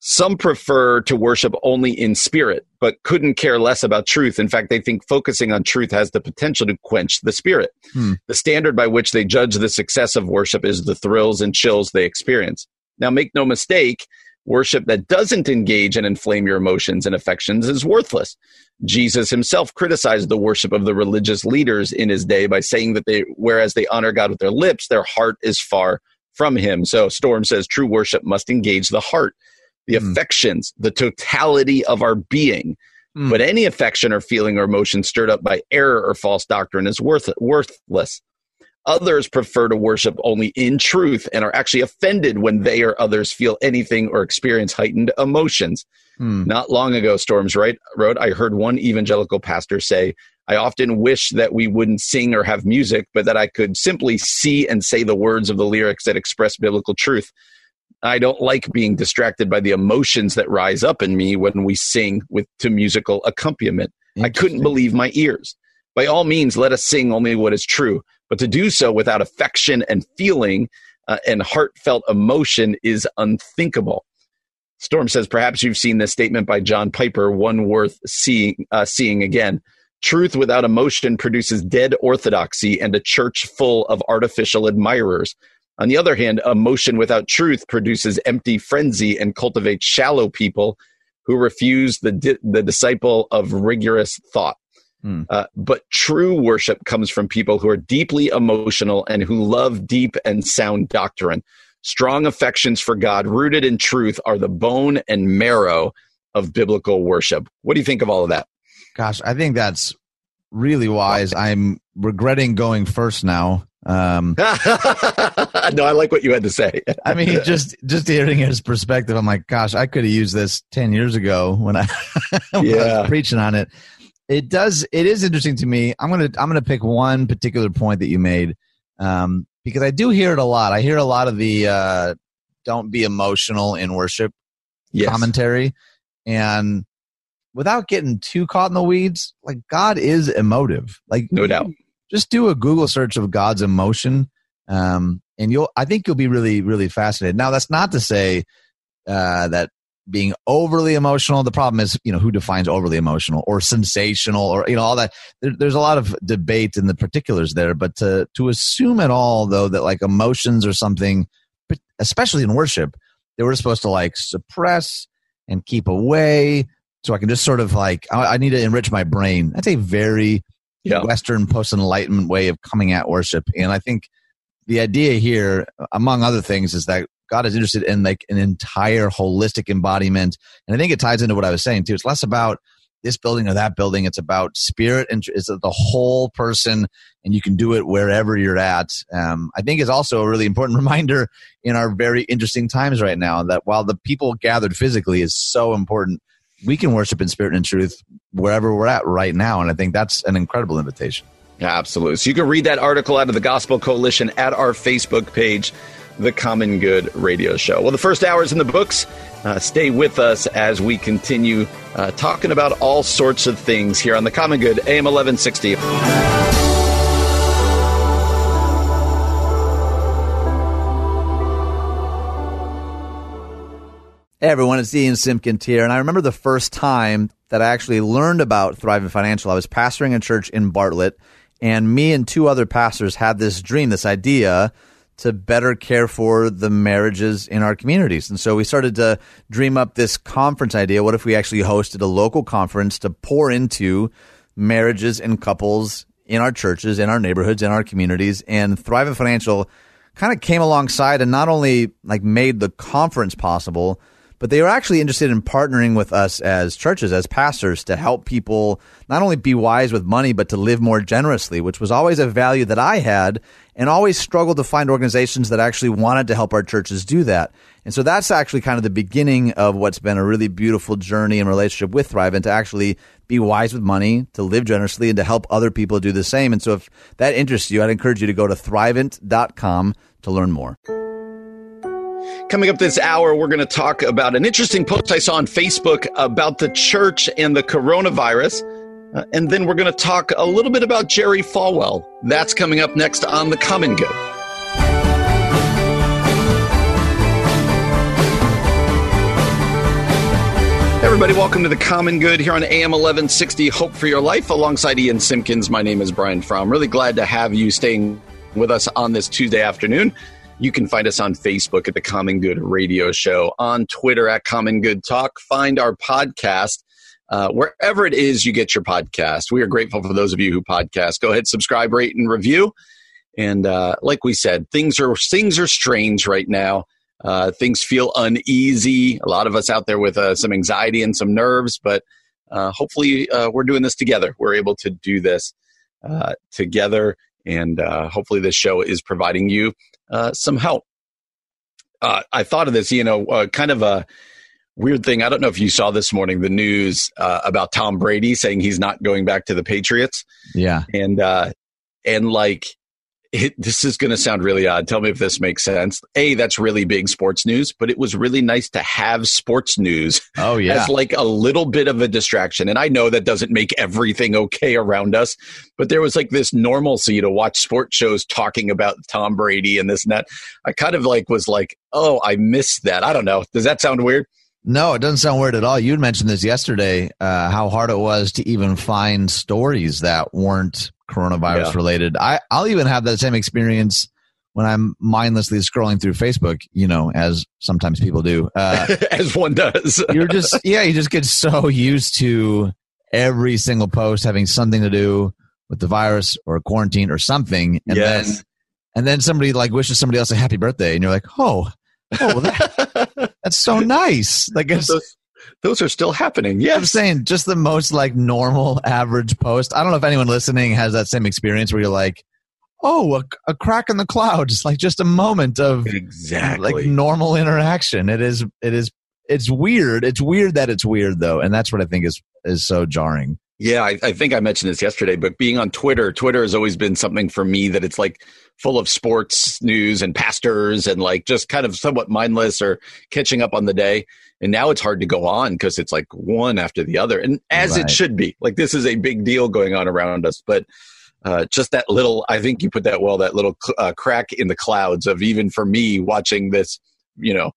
Some prefer to worship only in spirit, but couldn't care less about truth. In fact, they think focusing on truth has the potential to quench the spirit. Hmm. The standard by which they judge the success of worship is the thrills and chills they experience. Now, make no mistake, Worship that doesn't engage and inflame your emotions and affections is worthless. Jesus himself criticized the worship of the religious leaders in his day by saying that they, whereas they honor God with their lips, their heart is far from him. So Storm says true worship must engage the heart. The mm. affections, the totality of our being. Mm. But any affection or feeling or emotion stirred up by error or false doctrine is worth, worthless. Others prefer to worship only in truth and are actually offended when they or others feel anything or experience heightened emotions. Hmm. Not long ago, Storms right, wrote, I heard one evangelical pastor say, I often wish that we wouldn't sing or have music, but that I could simply see and say the words of the lyrics that express biblical truth. I don't like being distracted by the emotions that rise up in me when we sing with to musical accompaniment. I couldn't believe my ears. By all means, let us sing only what is true, but to do so without affection and feeling uh, and heartfelt emotion is unthinkable. Storm says, perhaps you've seen this statement by John Piper, one worth seeing, uh, seeing again. Truth without emotion produces dead orthodoxy and a church full of artificial admirers. On the other hand, emotion without truth produces empty frenzy and cultivates shallow people who refuse the, di- the disciple of rigorous thought. Mm. Uh, but true worship comes from people who are deeply emotional and who love deep and sound doctrine. Strong affections for God, rooted in truth, are the bone and marrow of biblical worship. What do you think of all of that? Gosh, I think that's really wise. I'm regretting going first now. Um, no, I like what you had to say. I mean, just just hearing his perspective, I'm like, gosh, I could have used this ten years ago when I, when yeah. I was preaching on it it does it is interesting to me i'm gonna i'm gonna pick one particular point that you made um, because i do hear it a lot i hear a lot of the uh, don't be emotional in worship yes. commentary and without getting too caught in the weeds like god is emotive like no doubt just do a google search of god's emotion um, and you'll i think you'll be really really fascinated now that's not to say uh, that being overly emotional. The problem is, you know, who defines overly emotional or sensational or, you know, all that. There, there's a lot of debate in the particulars there, but to, to assume at all, though, that like emotions or something, especially in worship, they were supposed to like suppress and keep away. So I can just sort of like, I, I need to enrich my brain. That's a very yeah. Western post enlightenment way of coming at worship. And I think the idea here, among other things, is that God is interested in like an entire holistic embodiment. And I think it ties into what I was saying too. It's less about this building or that building. It's about spirit and it's the whole person, and you can do it wherever you're at. Um, I think is also a really important reminder in our very interesting times right now that while the people gathered physically is so important, we can worship in spirit and in truth wherever we're at right now. And I think that's an incredible invitation. Absolutely. So you can read that article out of the Gospel Coalition at our Facebook page the Common Good Radio Show. Well, the first hour is in the books. Uh, stay with us as we continue uh, talking about all sorts of things here on the Common Good AM 1160. Hey everyone, it's Ian Simpkins here, and I remember the first time that I actually learned about Thrivent Financial. I was pastoring a church in Bartlett, and me and two other pastors had this dream, this idea to better care for the marriages in our communities. And so we started to dream up this conference idea. What if we actually hosted a local conference to pour into marriages and couples in our churches, in our neighborhoods, in our communities? And Thrivent Financial kind of came alongside and not only like made the conference possible, but they were actually interested in partnering with us as churches, as pastors, to help people not only be wise with money, but to live more generously, which was always a value that I had and always struggled to find organizations that actually wanted to help our churches do that. And so that's actually kind of the beginning of what's been a really beautiful journey and relationship with Thrivent to actually be wise with money, to live generously, and to help other people do the same. And so if that interests you, I'd encourage you to go to thrivent.com to learn more. Coming up this hour, we're going to talk about an interesting post I saw on Facebook about the church and the coronavirus. Uh, and then we're going to talk a little bit about Jerry Falwell. That's coming up next on The Common Good. everybody, welcome to the Common Good here on AM 1160 Hope for Your Life alongside Ian Simpkins. My name is Brian Fromm. Really glad to have you staying with us on this Tuesday afternoon. You can find us on Facebook at the Common Good Radio Show, on Twitter at Common Good Talk. Find our podcast uh, wherever it is you get your podcast. We are grateful for those of you who podcast. Go ahead, subscribe, rate, and review. And uh, like we said, things are things are strange right now. Uh, things feel uneasy. A lot of us out there with uh, some anxiety and some nerves, but uh, hopefully uh, we're doing this together. We're able to do this uh, together, and uh, hopefully this show is providing you Uh, some help. Uh, I thought of this, you know, uh, kind of a weird thing. I don't know if you saw this morning the news about Tom Brady saying he's not going back to the Patriots. Yeah, and and like it, this is going to sound really odd. Tell me if this makes sense. A, that's really big sports news, but it was really nice to have sports news. Oh yeah, as like a little bit of a distraction. And I know that doesn't make everything okay around us, but there was like this normalcy to watch sports shows talking about Tom Brady and this and that. I kind of like was like, oh, I missed that. I don't know. Does that sound weird? No, it doesn't sound weird at all. You mentioned this yesterday, uh, how hard it was to even find stories that weren't coronavirus yeah. related. I, I'll even have that same experience when I'm mindlessly scrolling through Facebook, you know, as sometimes people do. Uh, as one does. you're just, yeah, you just get so used to every single post having something to do with the virus or quarantine or something. And yes. then, and then somebody like wishes somebody else a happy birthday and you're like, oh, oh, that, that's so nice. Like it's, those are still happening. Yeah, I'm saying just the most like normal average post. I don't know if anyone listening has that same experience where you're like, oh, a, a crack in the clouds, like just a moment of exactly like normal interaction. It is, it is, it's weird. It's weird that it's weird though. And that's what I think is, is so jarring. Yeah, I, I, think I mentioned this yesterday, but being on Twitter, Twitter has always been something for me that it's like full of sports news and pastors and like just kind of somewhat mindless or catching up on the day. And now it's hard to go on because it's like one after the other, and as right. it should be. Like this is a big deal going on around us, but uh, just that little, I think you put that well, that little uh, crack in the clouds of even for me watching this, you know,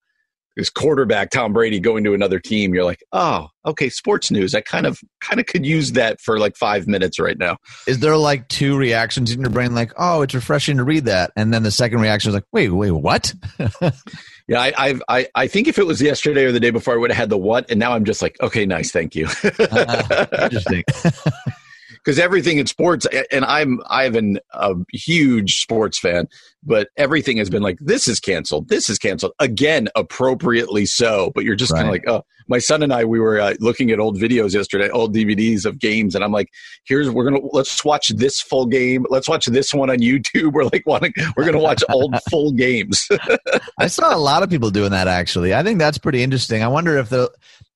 this quarterback Tom Brady going to another team, you're like, oh, okay, sports news. I kind of kind of could use that for like five minutes right now. Is there like two reactions in your brain, like, oh, it's refreshing to read that, and then the second reaction is like, wait, wait, what? yeah, I, I've, I I think if it was yesterday or the day before, I would have had the what, and now I'm just like, okay, nice, thank you. uh, interesting. because everything in sports, and I'm I've been a huge sports fan, but everything has been like this is canceled, this is canceled again, appropriately so. But you're just right. kind of like, oh, my son and I we were uh, looking at old videos yesterday, old DVDs of games, and I'm like, here's we're gonna let's watch this full game, let's watch this one on YouTube. We're like wanting we're gonna watch old full games. I saw a lot of people doing that actually. I think that's pretty interesting. I wonder if the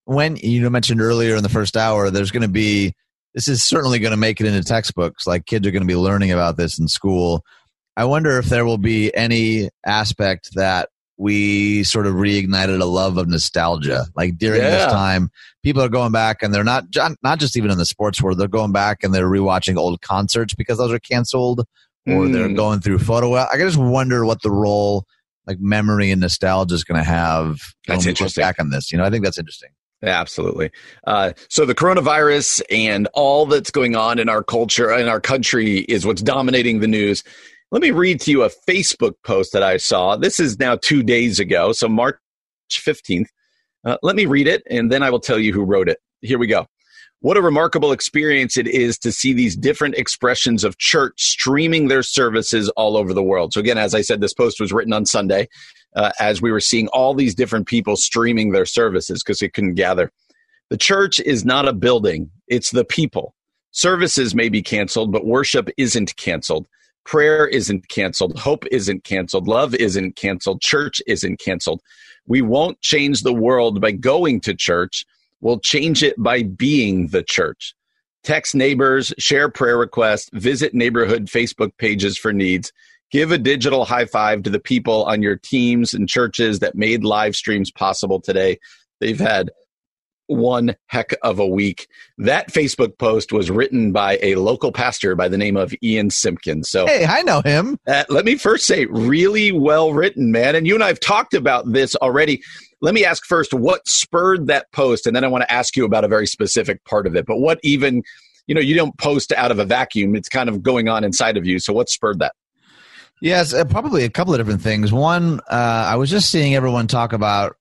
when you mentioned earlier in the first hour, there's going to be this is certainly going to make it into textbooks. Like kids are going to be learning about this in school. I wonder if there will be any aspect that we sort of reignited a love of nostalgia. Like during yeah. this time, people are going back and they're not not just even in the sports world. They're going back and they're rewatching old concerts because those are canceled, or mm. they're going through photo. I just wonder what the role like memory and nostalgia is going to have. That's interesting. Back on this, you know, I think that's interesting. Absolutely. Uh, so the coronavirus and all that's going on in our culture in our country is what's dominating the news. Let me read to you a Facebook post that I saw. This is now two days ago, so March 15th. Uh, let me read it, and then I will tell you who wrote it. Here we go. What a remarkable experience it is to see these different expressions of church streaming their services all over the world. So, again, as I said, this post was written on Sunday uh, as we were seeing all these different people streaming their services because they couldn't gather. The church is not a building, it's the people. Services may be canceled, but worship isn't canceled. Prayer isn't canceled. Hope isn't canceled. Love isn't canceled. Church isn't canceled. We won't change the world by going to church We'll change it by being the church. Text neighbors, share prayer requests, visit neighborhood Facebook pages for needs. Give a digital high five to the people on your teams and churches that made live streams possible today. They've had one heck of a week. That Facebook post was written by a local pastor by the name of Ian Simpkins. So, hey, I know him. Uh, let me first say, really well written, man. And you and I have talked about this already let me ask first what spurred that post and then i want to ask you about a very specific part of it but what even you know you don't post out of a vacuum it's kind of going on inside of you so what spurred that yes uh, probably a couple of different things one uh, i was just seeing everyone talk about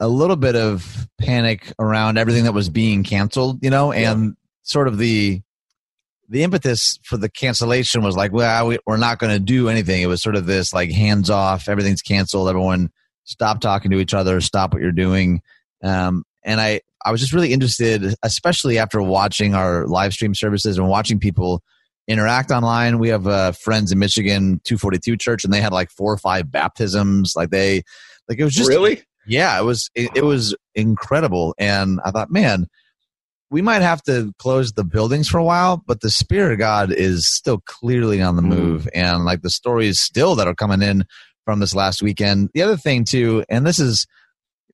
a little bit of panic around everything that was being canceled you know and yeah. sort of the the impetus for the cancellation was like well we, we're not going to do anything it was sort of this like hands off everything's canceled everyone stop talking to each other, stop what you're doing. Um, and I, I was just really interested, especially after watching our live stream services and watching people interact online. We have uh, friends in Michigan, 242 Church, and they had like four or five baptisms. Like they, like it was just really, yeah, it was it, it was incredible. And I thought, man, we might have to close the buildings for a while, but the Spirit of God is still clearly on the Mm. move, and like the stories still that are coming in from this last weekend. The other thing too, and this is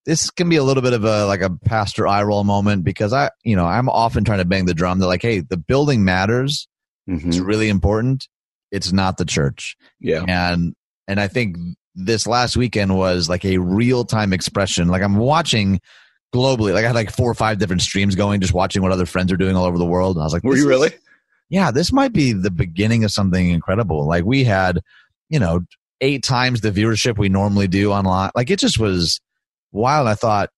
this can be a little bit of a like a pastor eye roll moment because I, you know, I'm often trying to bang the drum. They're like, hey, the building matters. Mhm. It's really important. It's not the church. yeah, And and I think this last weekend was like a real time expression. Like I'm watching globally. Like I had like four or five different streams going, just watching what other friends are doing all over the world. And I was like, were you is- really? yeah, this might be the beginning of something incredible. Like we had, you know, eight times the viewership we normally do online. Like it just was wild. I thought,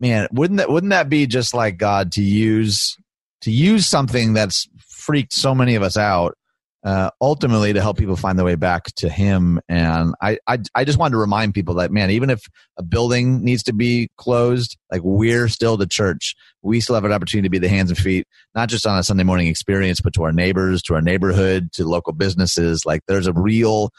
man, wouldn't that wouldn't that be just like God to use to use something that's freaked so many of us out, uh, ultimately to help people find their way back to Him. And I, I, I just wanted to remind people that man, even if a building needs to be closed, like we're still the church. We still have an opportunity to be the hands and feet not just on a Sunday morning experience, but to our neighbors, to our neighborhood, to local businesses. Like there's a real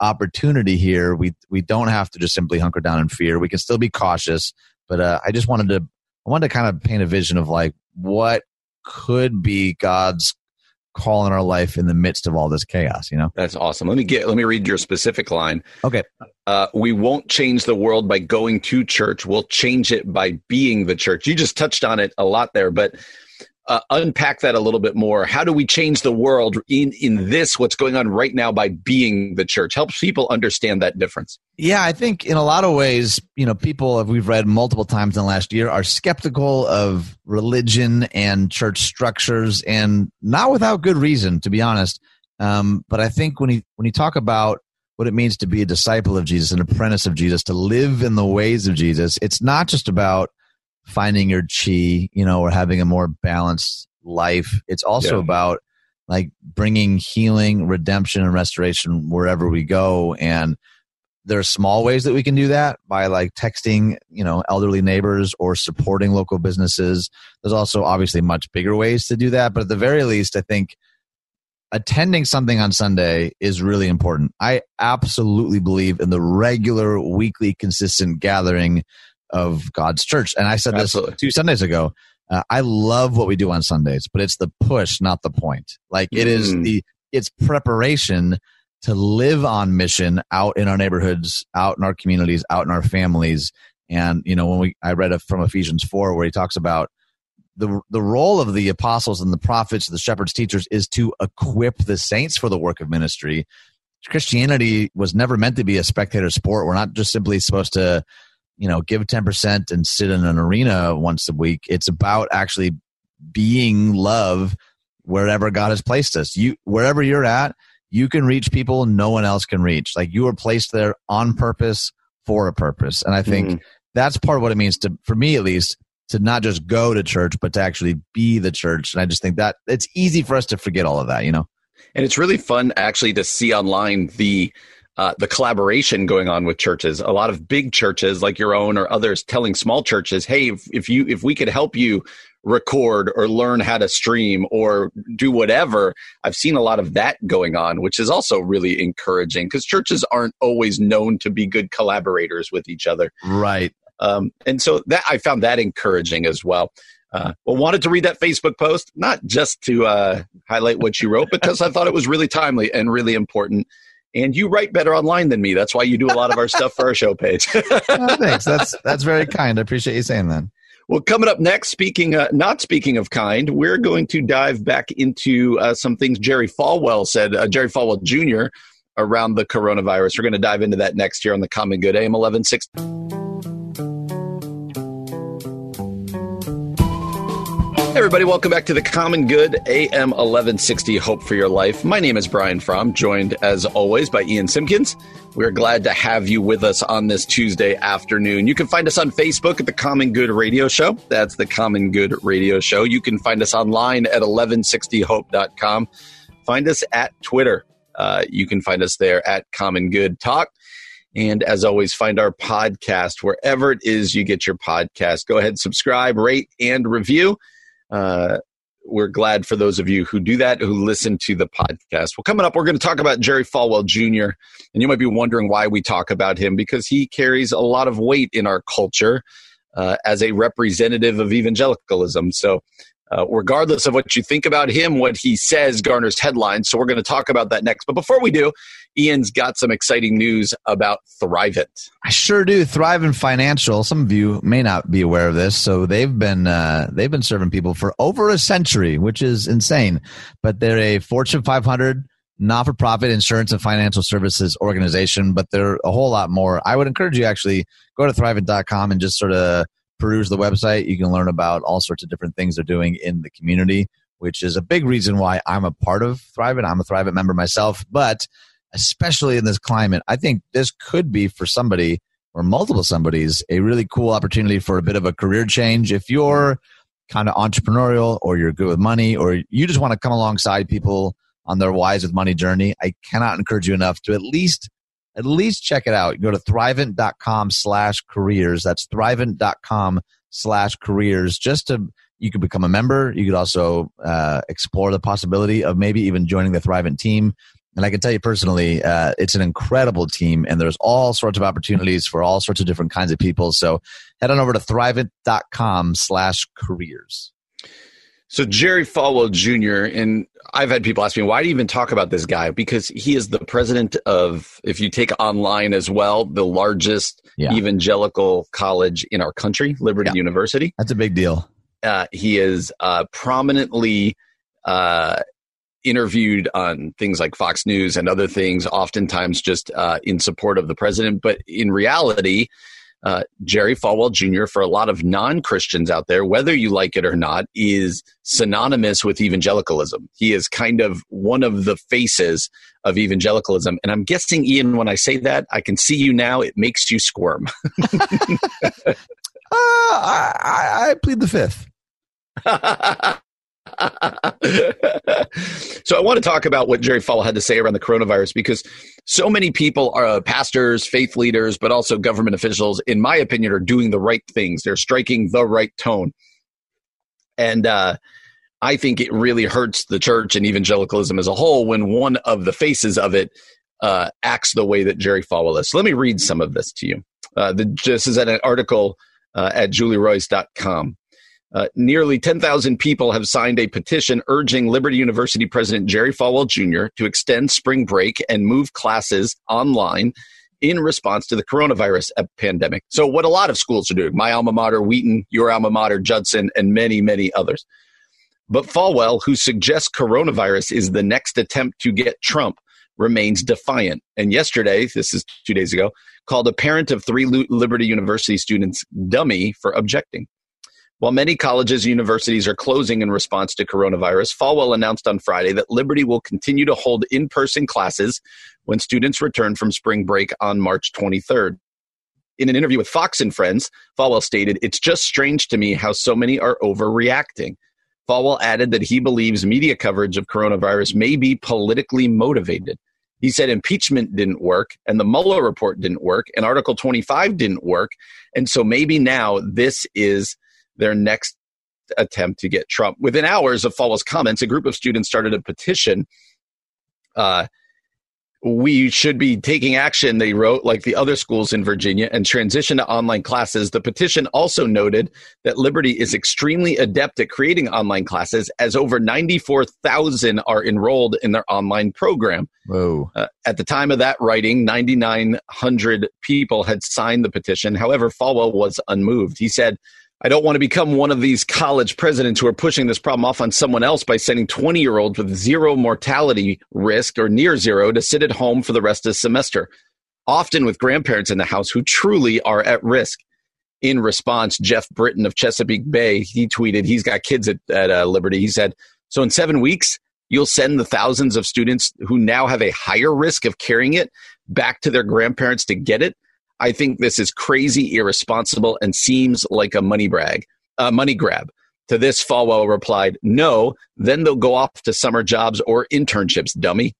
opportunity here. We we don't have to just simply hunker down in fear. We can still be cautious, but uh, I just wanted to I wanted to kind of paint a vision of like what could be God's call in our life in the midst of all this chaos. You know? That's awesome. Let me get. Let me read your specific line. Okay. Uh, we won't change the world by going to church. We'll change it by being the church. You just touched on it a lot there, but uh, unpack that a little bit more. How do we change the world in in this what's going on right now by being the church? Helps people understand that difference. Yeah, I think in a lot of ways, you know, people, as we've read multiple times in the last year, are skeptical of religion and church structures, and not without good reason, to be honest. Um, but I think when you when you talk about what it means to be a disciple of Jesus, an apprentice of Jesus, to live in the ways of Jesus, it's not just about finding your chi, you know, or having a more balanced life. It's also Yeah. about like bringing healing, redemption, and restoration wherever we go, and there are small ways that we can do that by like texting you know elderly neighbors or supporting local businesses there's also obviously much bigger ways to do that but at the very least i think attending something on sunday is really important i absolutely believe in the regular weekly consistent gathering of god's church and i said this two sundays ago uh, i love what we do on sundays but it's the push not the point like it is Mm. the it's preparation to live on mission out in our neighborhoods, out in our communities, out in our families. And you know, when we I read from Ephesians four where he talks about the the role of the apostles and the prophets, the shepherds, teachers, is to equip the saints for the work of ministry. Christianity was never meant to be a spectator sport. We're not just simply supposed to, you know, give ten percent and sit in an arena once a week. It's about actually being love wherever God has placed us. You wherever you're at, you can reach people no one else can reach. Like you were placed there on purpose for a purpose. And I think Mhm. that's part of what it means to for me at least to not just go to church but to actually be the church. And I just think that it's easy for us to forget all of that, you know. And it's really fun actually to see online the uh, the collaboration going on with churches. A lot of big churches like your own or others telling small churches, "Hey, if, if you if we could help you record or learn how to stream or do whatever." I've seen a lot of that going on, which is also really encouraging because churches aren't always known to be good collaborators with each other. Right. Um, and so that I found that encouraging as well. Uh, well, wanted to read that Facebook post, not just to uh, highlight what you wrote, because I thought it was really timely and really important. And you write better online than me. That's why you do a lot of our stuff for our show page. Oh, thanks. That's that's very kind. I appreciate you saying that. well, coming up next, speaking uh, not speaking of kind, we're going to dive back into uh, some things Jerry Falwell said, uh, Jerry Falwell Jr. around the coronavirus. We're going to dive into that next year on the Common Good AM eleven sixty. Hey everybody, welcome back to the Common Good AM 1160 Hope for Your Life. My name is Brian Fromm, joined as always by Ian Simpkins. We're glad to have you with us on this Tuesday afternoon. You can find us on Facebook at the Common Good Radio Show. That's the Common Good Radio Show. You can find us online at 1160hope.com. Find us at Twitter. Uh, you can find us there at Common Good Talk. And as always, find our podcast wherever it is you get your podcast. Go ahead, subscribe, rate, and review. Uh, we're glad for those of you who do that, who listen to the podcast. Well, coming up, we're going to talk about Jerry Falwell Jr. And you might be wondering why we talk about him because he carries a lot of weight in our culture uh, as a representative of evangelicalism. So uh, regardless of what you think about him, what he says garners headlines. So we're going to talk about that next. But before we do, Ian's got some exciting news about Thrivent. I sure do. Thrivent Financial. Some of you may not be aware of this. So they've been uh, they've been serving people for over a century, which is insane. But they're a Fortune 500 not-for-profit insurance and financial services organization. But they're a whole lot more. I would encourage you actually go to thrivent.com and just sort of peruse the website, you can learn about all sorts of different things they're doing in the community, which is a big reason why I'm a part of Thrivent. I'm a Thrivent member myself, but especially in this climate, I think this could be for somebody or multiple somebodies a really cool opportunity for a bit of a career change. If you're kind of entrepreneurial or you're good with money or you just want to come alongside people on their wise with money journey, I cannot encourage you enough to at least at least check it out. Go to thrivent.com slash careers. That's thrivent.com slash careers. Just to, you could become a member. You could also uh, explore the possibility of maybe even joining the Thrivent team. And I can tell you personally, uh, it's an incredible team and there's all sorts of opportunities for all sorts of different kinds of people. So head on over to thrivent.com slash careers. So Jerry Falwell Jr. and I've had people ask me why do you even talk about this guy because he is the president of if you take online as well the largest yeah. evangelical college in our country, Liberty yeah. University. That's a big deal. Uh, he is uh, prominently uh, interviewed on things like Fox News and other things, oftentimes just uh, in support of the president. But in reality, uh, Jerry Falwell Jr., for a lot of non Christians out there, whether you like it or not, is synonymous with evangelicalism. He is kind of one of the faces of evangelicalism. And I'm guessing, Ian, when I say that, I can see you now, it makes you squirm. uh, I, I, I plead the fifth. so I want to talk about what Jerry Falwell had to say around the coronavirus because so many people are uh, pastors, faith leaders, but also government officials, in my opinion, are doing the right things. They're striking the right tone. And uh, I think it really hurts the church and evangelicalism as a whole when one of the faces of it uh, acts the way that Jerry Falwell is. So let me read some of this to you. Uh, the, this is an article uh, at julieroys.com. Uh, nearly 10,000 people have signed a petition urging Liberty University President Jerry Falwell Jr. to extend spring break and move classes online in response to the coronavirus pandemic. So, what a lot of schools are doing my alma mater, Wheaton, your alma mater, Judson, and many, many others. But Falwell, who suggests coronavirus is the next attempt to get Trump, remains defiant. And yesterday, this is two days ago, called a parent of three Liberty University students dummy for objecting. While many colleges and universities are closing in response to coronavirus, Falwell announced on Friday that Liberty will continue to hold in person classes when students return from spring break on March 23rd. In an interview with Fox and Friends, Falwell stated, It's just strange to me how so many are overreacting. Falwell added that he believes media coverage of coronavirus may be politically motivated. He said impeachment didn't work and the Mueller report didn't work and Article 25 didn't work. And so maybe now this is their next attempt to get Trump. Within hours of Falwell's comments, a group of students started a petition. Uh, we should be taking action, they wrote, like the other schools in Virginia, and transition to online classes. The petition also noted that Liberty is extremely adept at creating online classes, as over 94,000 are enrolled in their online program. Whoa. Uh, at the time of that writing, 9,900 people had signed the petition. However, Falwell was unmoved. He said, I don't want to become one of these college presidents who are pushing this problem off on someone else by sending 20 year olds with zero mortality risk or near zero to sit at home for the rest of the semester, often with grandparents in the house who truly are at risk. In response, Jeff Britton of Chesapeake Bay, he tweeted, he's got kids at, at uh, Liberty. He said, So in seven weeks, you'll send the thousands of students who now have a higher risk of carrying it back to their grandparents to get it I think this is crazy, irresponsible, and seems like a money brag, a money grab. To this, Falwell replied, "No, then they'll go off to summer jobs or internships, dummy."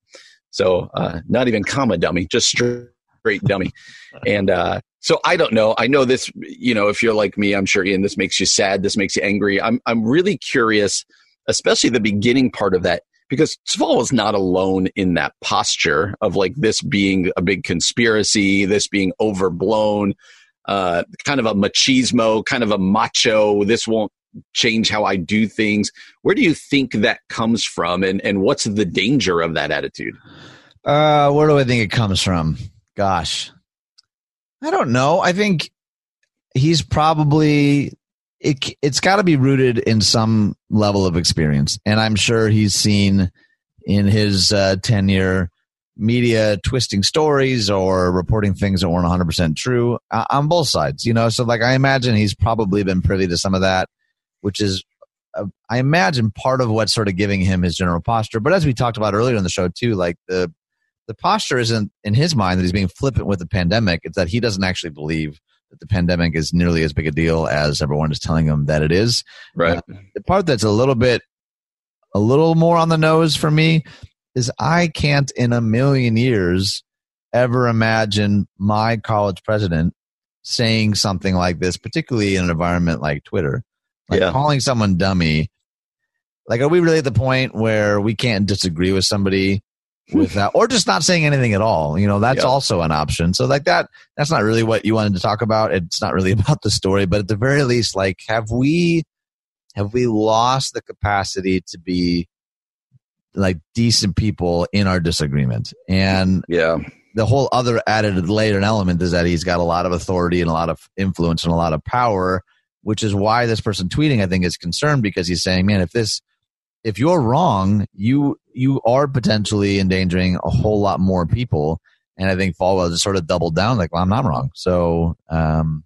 So, uh, not even comma dummy, just straight great dummy. And uh, so I don't know. I know this. You know, if you're like me, I'm sure Ian, this makes you sad. This makes you angry. I'm I'm really curious, especially the beginning part of that, because Falwell is not alone in that posture of like this being a big conspiracy, this being overblown, uh, kind of a machismo, kind of a macho. This won't change how I do things. Where do you think that comes from, and and what's the danger of that attitude? Uh, where do I think it comes from? Gosh, I don't know. I think he's probably it. It's got to be rooted in some level of experience, and I'm sure he's seen in his uh, tenure media twisting stories or reporting things that weren't 100% true uh, on both sides you know so like i imagine he's probably been privy to some of that which is uh, I imagine part of what's sort of giving him his general posture. But as we talked about earlier in the show too, like the the posture isn't in his mind that he's being flippant with the pandemic. It's that he doesn't actually believe the pandemic is nearly as big a deal as everyone is telling them that it is. Right. Uh, the part that's a little bit a little more on the nose for me is I can't in a million years ever imagine my college president saying something like this, particularly in an environment like Twitter. Like yeah. calling someone dummy. Like, are we really at the point where we can't disagree with somebody with that, or just not saying anything at all? You know, that's yeah. also an option. So, like that, that's not really what you wanted to talk about. It's not really about the story, but at the very least, like, have we, have we lost the capacity to be like decent people in our disagreement? And yeah, the whole other added layer and element is that he's got a lot of authority and a lot of influence and a lot of power which is why this person tweeting I think is concerned because he's saying, man, if this if you're wrong, you you are potentially endangering a whole lot more people. And I think Falwell just sort of doubled down, like, well, I'm not wrong. So um,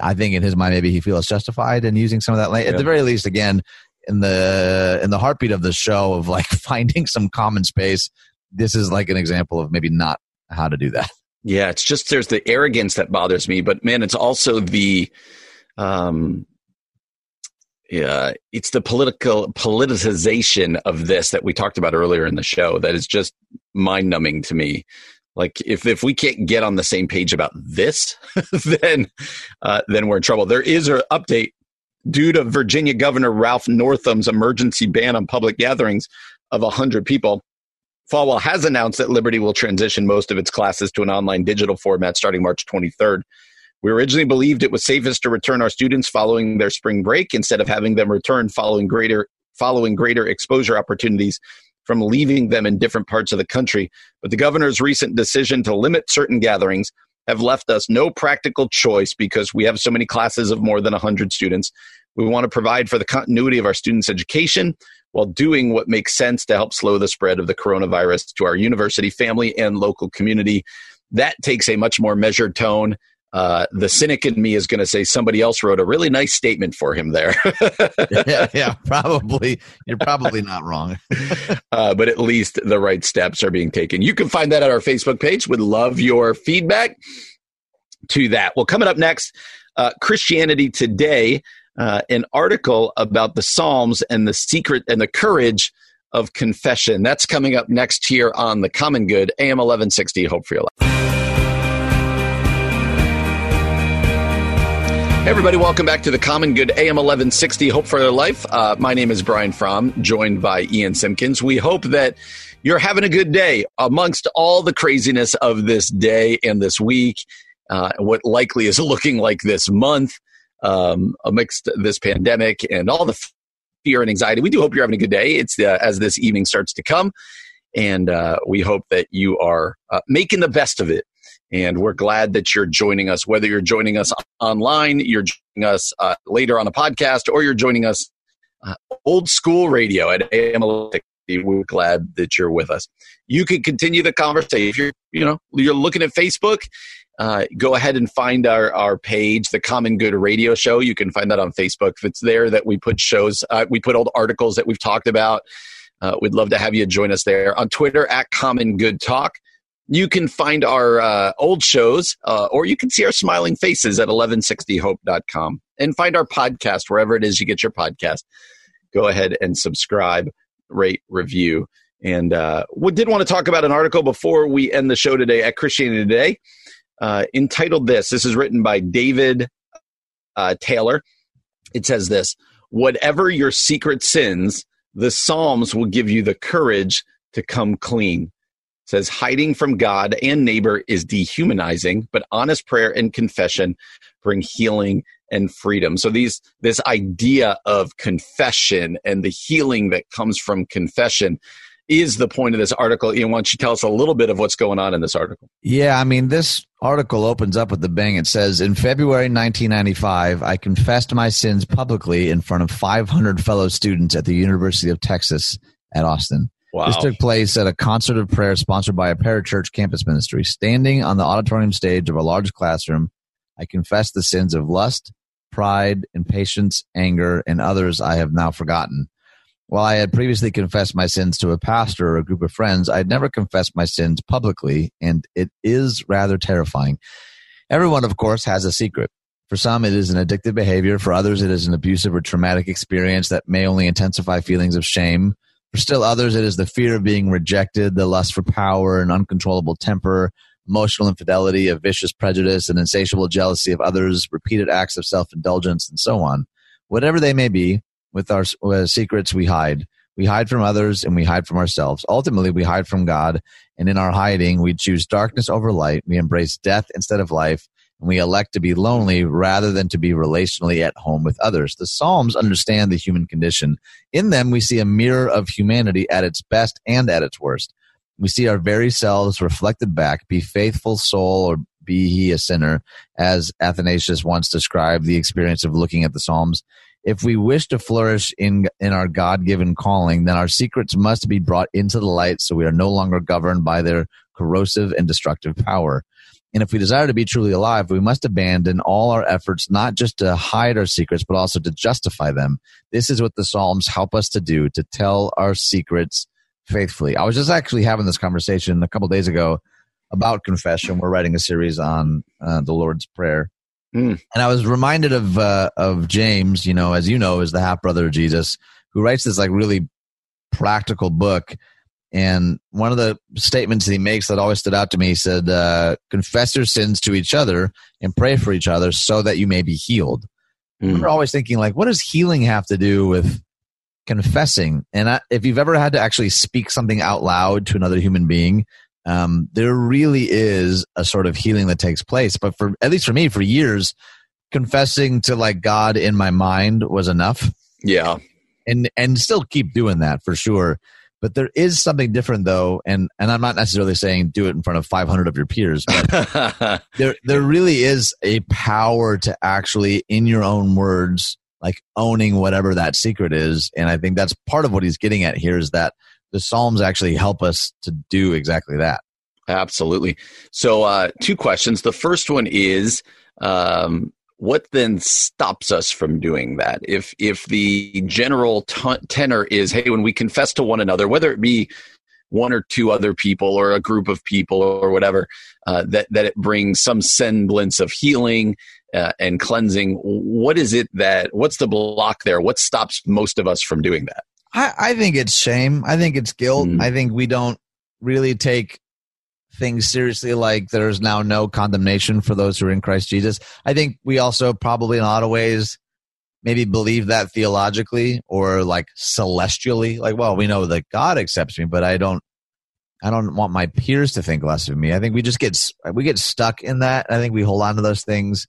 I think in his mind, maybe he feels justified in using some of that. Yeah. At the very least, again, in the in the heartbeat of the show of like finding some common space, this is like an example of maybe not how to do that. Yeah, it's just there's the arrogance that bothers me, but man, it's also the um, yeah, it's the political politicization of this that we talked about earlier in the show that is just mind numbing to me. Like if if we can't get on the same page about this, then uh, then we're in trouble. There is an update due to Virginia Governor Ralph Northam's emergency ban on public gatherings of 100 people. Falwell has announced that Liberty will transition most of its classes to an online digital format starting March 23rd. We originally believed it was safest to return our students following their spring break instead of having them return following greater following greater exposure opportunities from leaving them in different parts of the country. But the governor's recent decision to limit certain gatherings have left us no practical choice because we have so many classes of more than 100 students. We want to provide for the continuity of our students' education while doing what makes sense to help slow the spread of the coronavirus to our university, family, and local community. That takes a much more measured tone uh, the cynic in me is going to say somebody else wrote a really nice statement for him there. yeah, yeah, probably. You're probably not wrong. uh, but at least the right steps are being taken. You can find that at our Facebook page. Would love your feedback to that. Well, coming up next, uh, Christianity Today, uh, an article about the Psalms and the secret and the courage of confession. That's coming up next here on The Common Good, AM 1160. Hope for your life. Everybody, welcome back to the Common Good AM 1160 Hope for Their Life. Uh, my name is Brian Fromm, joined by Ian Simpkins. We hope that you're having a good day amongst all the craziness of this day and this week, uh, what likely is looking like this month um, amidst this pandemic and all the fear and anxiety. We do hope you're having a good day. It's uh, as this evening starts to come, and uh, we hope that you are uh, making the best of it and we're glad that you're joining us, whether you're joining us online, you're joining us uh, later on a podcast, or you're joining us uh, old school radio at AM we're glad that you're with us. You can continue the conversation. If you're, you know, you're looking at Facebook, uh, go ahead and find our, our page, the Common Good Radio Show. You can find that on Facebook. If it's there that we put shows, uh, we put old articles that we've talked about. Uh, we'd love to have you join us there on Twitter at Common Good Talk. You can find our uh, old shows, uh, or you can see our smiling faces at 1160hope.com and find our podcast wherever it is you get your podcast. Go ahead and subscribe, rate, review, And uh, we did want to talk about an article before we end the show today at Christianity Today uh, entitled this. This is written by David uh, Taylor. It says this Whatever your secret sins, the Psalms will give you the courage to come clean. Says hiding from God and neighbor is dehumanizing, but honest prayer and confession bring healing and freedom. So these this idea of confession and the healing that comes from confession is the point of this article. Ian, why don't you tell us a little bit of what's going on in this article? Yeah, I mean, this article opens up with the bang. It says, In February 1995, I confessed my sins publicly in front of 500 fellow students at the University of Texas at Austin. Wow. This took place at a concert of prayer sponsored by a parachurch campus ministry. Standing on the auditorium stage of a large classroom, I confessed the sins of lust, pride, impatience, anger, and others I have now forgotten. While I had previously confessed my sins to a pastor or a group of friends, I had never confessed my sins publicly, and it is rather terrifying. Everyone, of course, has a secret. For some, it is an addictive behavior. For others, it is an abusive or traumatic experience that may only intensify feelings of shame. For still others, it is the fear of being rejected, the lust for power, an uncontrollable temper, emotional infidelity, a vicious prejudice, an insatiable jealousy of others, repeated acts of self indulgence, and so on. Whatever they may be, with our uh, secrets we hide. We hide from others and we hide from ourselves. Ultimately, we hide from God. And in our hiding, we choose darkness over light. We embrace death instead of life. And we elect to be lonely rather than to be relationally at home with others. The Psalms understand the human condition. In them, we see a mirror of humanity at its best and at its worst. We see our very selves reflected back. Be faithful, soul, or be he a sinner, as Athanasius once described the experience of looking at the Psalms. If we wish to flourish in, in our God given calling, then our secrets must be brought into the light so we are no longer governed by their corrosive and destructive power. And if we desire to be truly alive, we must abandon all our efforts, not just to hide our secrets, but also to justify them. This is what the Psalms help us to do, to tell our secrets faithfully. I was just actually having this conversation a couple days ago about confession. We're writing a series on uh, the Lord's Prayer. Mm. And I was reminded of uh, of James, you know, as you know, is the half brother of Jesus, who writes this like really practical book. And one of the statements that he makes that always stood out to me he said, uh, "Confess your sins to each other and pray for each other, so that you may be healed." Mm. We're always thinking like, what does healing have to do with confessing? And I, if you've ever had to actually speak something out loud to another human being, um, there really is a sort of healing that takes place. But for at least for me, for years, confessing to like God in my mind was enough. Yeah, and and still keep doing that for sure. But there is something different though, and and I'm not necessarily saying do it in front of 500 of your peers, but there there really is a power to actually in your own words like owning whatever that secret is, and I think that's part of what he's getting at here is that the Psalms actually help us to do exactly that. Absolutely. So, uh, two questions. The first one is, um, what then stops us from doing that? If if the general t- tenor is, hey, when we confess to one another, whether it be one or two other people or a group of people or whatever, uh, that that it brings some semblance of healing uh, and cleansing. What is it that? What's the block there? What stops most of us from doing that? I, I think it's shame. I think it's guilt. Mm. I think we don't really take things seriously like there's now no condemnation for those who are in Christ Jesus. I think we also probably in a lot of ways maybe believe that theologically or like celestially like well we know that God accepts me but I don't I don't want my peers to think less of me. I think we just get we get stuck in that. I think we hold on to those things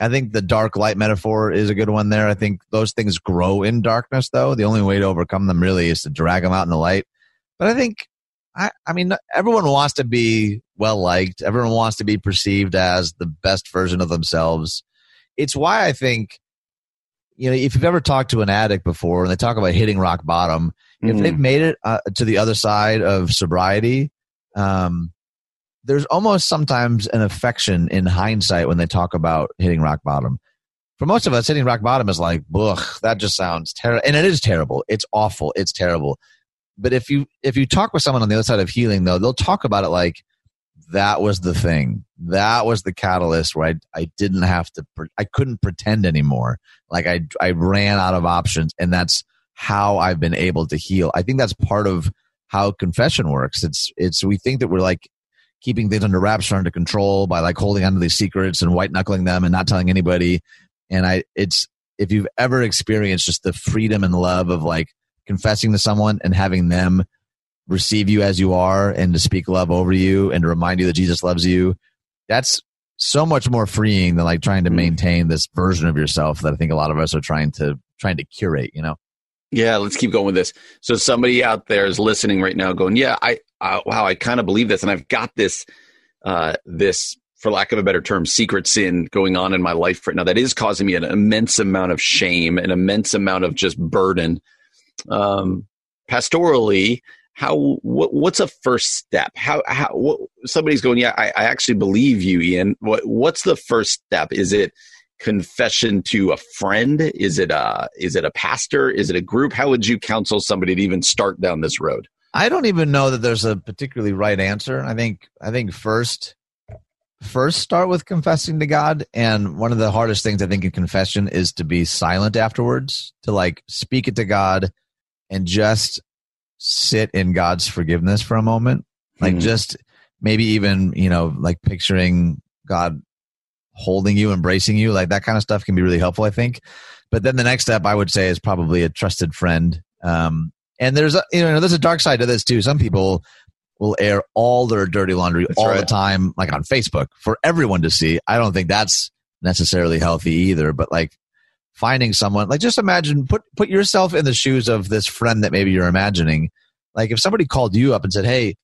I think the dark light metaphor is a good one there. I think those things grow in darkness, though. The only way to overcome them really is to drag them out in the light. But I think, I, I mean, everyone wants to be well liked. Everyone wants to be perceived as the best version of themselves. It's why I think, you know, if you've ever talked to an addict before and they talk about hitting rock bottom, mm-hmm. if they've made it uh, to the other side of sobriety, um, there's almost sometimes an affection in hindsight when they talk about hitting rock bottom. For most of us, hitting rock bottom is like, ugh, that just sounds terrible. And it is terrible. It's awful. It's terrible. But if you if you talk with someone on the other side of healing, though, they'll talk about it like that was the thing. That was the catalyst where I I didn't have to. I couldn't pretend anymore. Like I I ran out of options, and that's how I've been able to heal. I think that's part of how confession works. It's it's we think that we're like keeping things under wraps or under control by like holding onto these secrets and white knuckling them and not telling anybody. And I it's if you've ever experienced just the freedom and love of like confessing to someone and having them receive you as you are and to speak love over you and to remind you that Jesus loves you, that's so much more freeing than like trying to mm. maintain this version of yourself that I think a lot of us are trying to trying to curate, you know. Yeah, let's keep going with this. So somebody out there is listening right now, going, "Yeah, I, uh, wow, I kind of believe this, and I've got this, uh, this, for lack of a better term, secret sin going on in my life right now that is causing me an immense amount of shame, an immense amount of just burden." Um, pastorally, how what, what's a first step? How how what, somebody's going? Yeah, I, I actually believe you, Ian. What what's the first step? Is it confession to a friend? Is it a is it a pastor? Is it a group? How would you counsel somebody to even start down this road? I don't even know that there's a particularly right answer. I think I think first first start with confessing to God and one of the hardest things I think in confession is to be silent afterwards, to like speak it to God and just sit in God's forgiveness for a moment. Like mm-hmm. just maybe even, you know, like picturing God holding you, embracing you, like that kind of stuff can be really helpful, I think. But then the next step I would say is probably a trusted friend. Um, and there's a, you know, there's a dark side to this too. Some people will air all their dirty laundry that's all right. the time, like on Facebook for everyone to see. I don't think that's necessarily healthy either, but like finding someone, like just imagine, put, put yourself in the shoes of this friend that maybe you're imagining. Like if somebody called you up and said, Hey,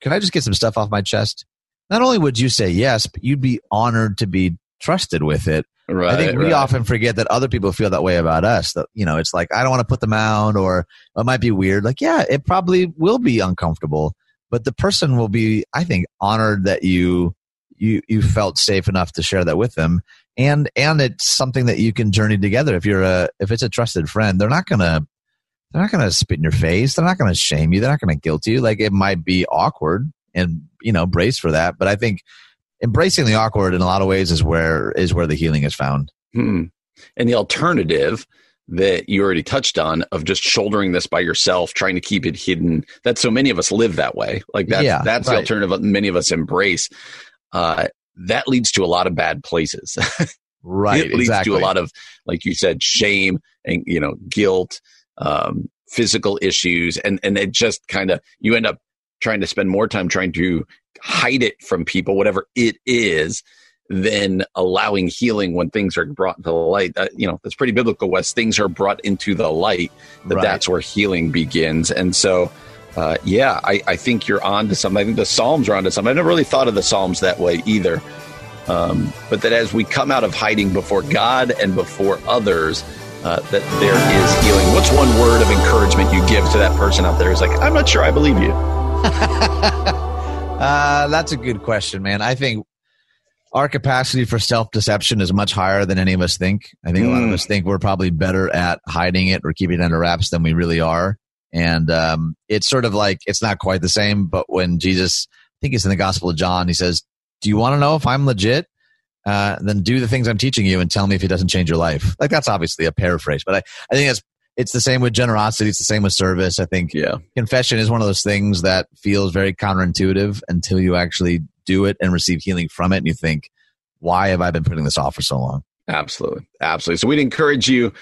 can I just get some stuff off my chest? not only would you say yes, but you'd be honored to be trusted with it. Right, I think we right. often forget that other people feel that way about us. That you know, it's like I don't want to put them out, or oh, it might be weird. Like, yeah, it probably will be uncomfortable, but the person will be, I think, honored that you you you felt safe enough to share that with them, and and it's something that you can journey together. If you're a if it's a trusted friend, they're not gonna they're not gonna spit in your face. They're not gonna shame you. They're not gonna guilt you. Like it might be awkward, and you know brace for that. But I think embracing the awkward in a lot of ways is where is where the healing is found. Hmm. And the alternative that you already touched on of just shouldering this by yourself, trying to keep it hidden. That so many of us live that way. Like that's yeah, that's right. the alternative many of us embrace. Uh, that leads to a lot of bad places. right. It leads exactly. to a lot of, like you said, shame and you know guilt, um, physical issues, and and it just kind of you end up trying to spend more time trying to hide it from people, whatever it is, than allowing healing when things are brought to the light. Uh, you know, that's pretty biblical. Wes things are brought into the light, that right. that's where healing begins. And so, uh, yeah, I, I, think you're on to something. I think the Psalms are on to something. I've never really thought of the Psalms that way either. Um, but that as we come out of hiding before God and before others, uh, that there is healing. What's one word of encouragement you give to that person out there who's like, I'm not sure I believe you? uh, that's a good question, man. I think our capacity for self deception is much higher than any of us think. I think mm. a lot of hmm. us think we're probably better at hiding it or keeping it under wraps than we really are. And um, it's sort of like it's not quite the same, but when Jesus, I think it's in the Gospel of John, he says, Do you want to know if I'm legit? Uh, then do the things I'm teaching you and tell me if it doesn't change your life. Like that's obviously a paraphrase, but I, I think that's it's the same with generosity. It's the same with service. I think yeah. confession is one of those things that feels very counterintuitive until you actually do it and receive healing from it. And you think, why have I been putting this off for so long? Absolutely. Absolutely. So we'd encourage you,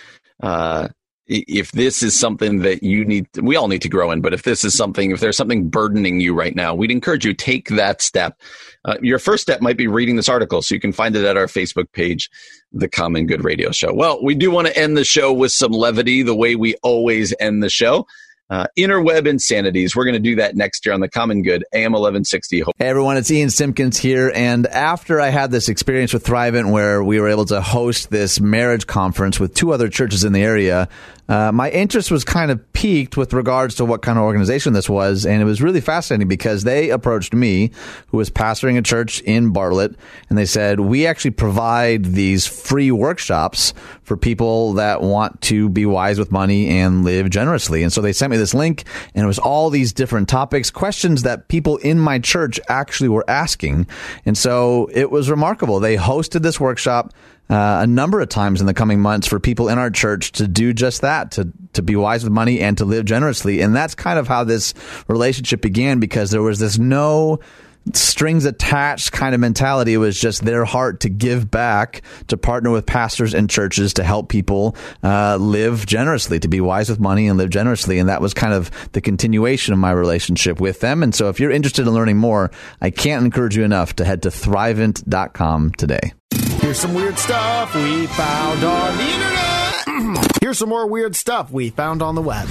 uh, if this is something that you need, we all need to grow in, but if this is something, if there's something burdening you right now, we'd encourage you take that step. Uh, your first step might be reading this article, so you can find it at our Facebook page, The Common Good Radio Show. Well, we do want to end the show with some levity, the way we always end the show uh, interweb insanities. We're going to do that next year on the Common Good AM 1160. Hey everyone, it's Ian Simpkins here. And after I had this experience with Thrivent where we were able to host this marriage conference with two other churches in the area, uh, my interest was kind of piqued with regards to what kind of organization this was. And it was really fascinating because they approached me, who was pastoring a church in Bartlett, and they said, We actually provide these free workshops for people that want to be wise with money and live generously. And so they sent me this link, and it was all these different topics, questions that people in my church actually were asking. And so it was remarkable. They hosted this workshop uh, a number of times in the coming months for people in our church to do just that, to to be wise with money and to live generously. And that's kind of how this relationship began because there was this no strings attached kind of mentality. It was just their heart to give back, to partner with pastors and churches to help people uh, live generously, to be wise with money and live generously. And that was kind of the continuation of my relationship with them. And so if you're interested in learning more, I can't encourage you enough to head to thrivent.com today. Here's some weird stuff we found on the internet. Here's some more weird stuff we found on the web.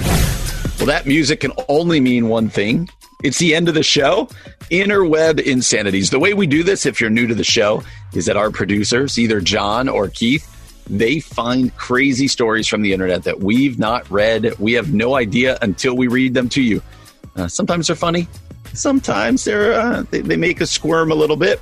Well, that music can only mean one thing. It's the end of the show. Interweb insanities. The way we do this, if you're new to the show, is that our producers, either John or Keith, they find crazy stories from the internet that we've not read. We have no idea until we read them to you. Uh, sometimes they're funny. Sometimes they're uh, they, they, make us squirm a little bit,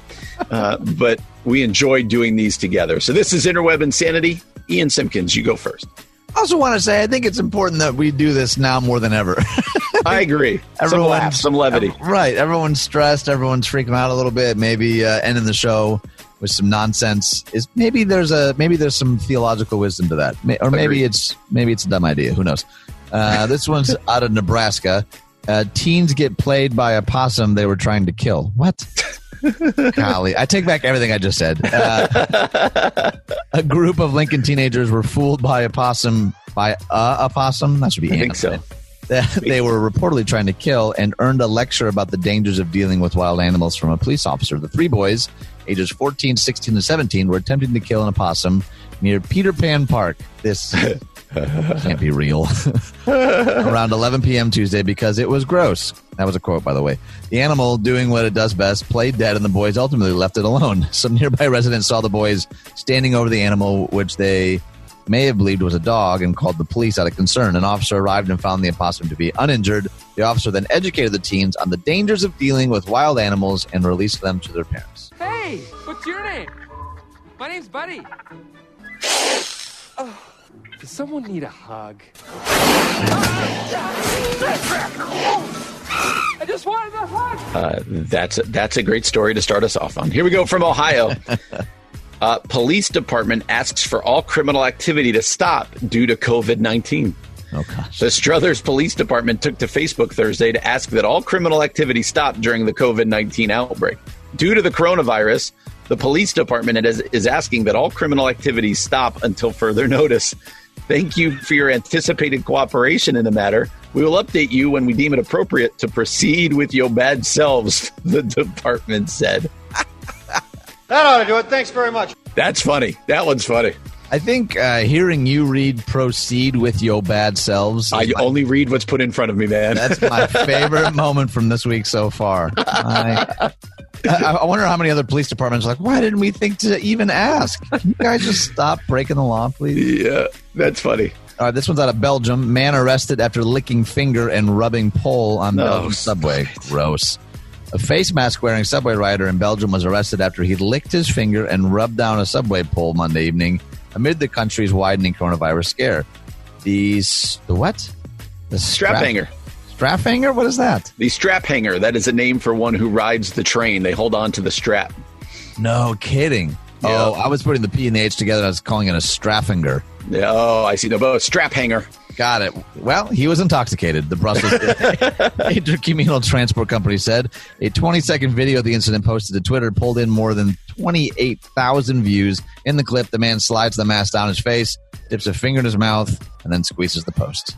uh, but we enjoy doing these together. So this is Interweb Insanity. Ian Simpkins, you go first. I also want to say I think it's important that we do this now more than ever. I agree. Everyone, some laugh, some levity. right. Everyone's stressed. Everyone's freaking out a little bit. Maybe uh, ending the show with some nonsense is maybe there's a maybe there's some theological wisdom to that, or maybe Agreed. it's maybe it's a dumb idea. Who knows? Uh, this one's out of Nebraska. Uh, teens get played by a possum they were trying to kill. What? Golly, I take back everything I just said. Uh, a group of Lincoln teenagers were fooled by a possum by a, a possum. That should be. I think so. they were reportedly trying to kill and earned a lecture about the dangers of dealing with wild animals from a police officer. The three boys, ages 14, 16, and 17, were attempting to kill an opossum near Peter Pan Park. This can't be real. Around 11 p.m. Tuesday because it was gross. That was a quote, by the way. The animal, doing what it does best, played dead, and the boys ultimately left it alone. Some nearby residents saw the boys standing over the animal, which they may have believed was a dog, and called the police out of concern. An officer arrived and found the opossum to be uninjured. The officer then educated the teens on the dangers of dealing with wild animals and released them to their parents. Hey, what's your name? My name's Buddy. Oh. Does someone need a hug? I just wanted a hug. Uh, that's that's a great story to start us off on. Here we go from Ohio. Uh, police department asks for all criminal activity to stop due to COVID nineteen. Oh gosh. The Struthers Police Department took to Facebook Thursday to ask that all criminal activity stop during the COVID 19 outbreak. Due to the coronavirus, the police department is, is asking that all criminal activities stop until further notice. Thank you for your anticipated cooperation in the matter. We will update you when we deem it appropriate to proceed with your bad selves, the department said. that ought to do it. Thanks very much. That's funny. That one's funny. I think uh, hearing you read "Proceed with Your Bad Selves." I my, only read what's put in front of me, man. That's my favorite moment from this week so far. I, I, wonder how many other police departments are like, why didn't we think to even ask? Can you guys just stop breaking the law, please? Yeah, that's funny. All right, this one's out of Belgium. Man arrested after licking finger and rubbing pole on no, Belgium subway. Gross. A face mask wearing subway rider in Belgium was arrested after he licked his finger and rubbed down a subway pole Monday evening amid the country's widening coronavirus scare. These the what? The strap, strap hanger. Strap hanger? What is that? The strap hanger. That is a name for one who rides the train. They hold on to the strap. No kidding. Oh, I was putting the P and the H together. I was calling it a straffinger. Yeah, oh, I see. No, but strap hanger. Got it. Well, he was intoxicated. The Brussels Intercommunal Transport Company said a 20 second video of the incident posted to Twitter pulled in more than 28,000 views. In the clip, the man slides the mask down his face, dips a finger in his mouth, and then squeezes the post.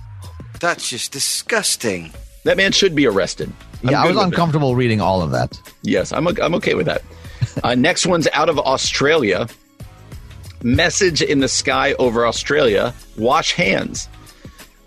That's just disgusting. That man should be arrested. I'm yeah, I was uncomfortable it. reading all of that. Yes, I'm, I'm okay with that. uh, next one's out of Australia. Message in the sky over Australia wash hands.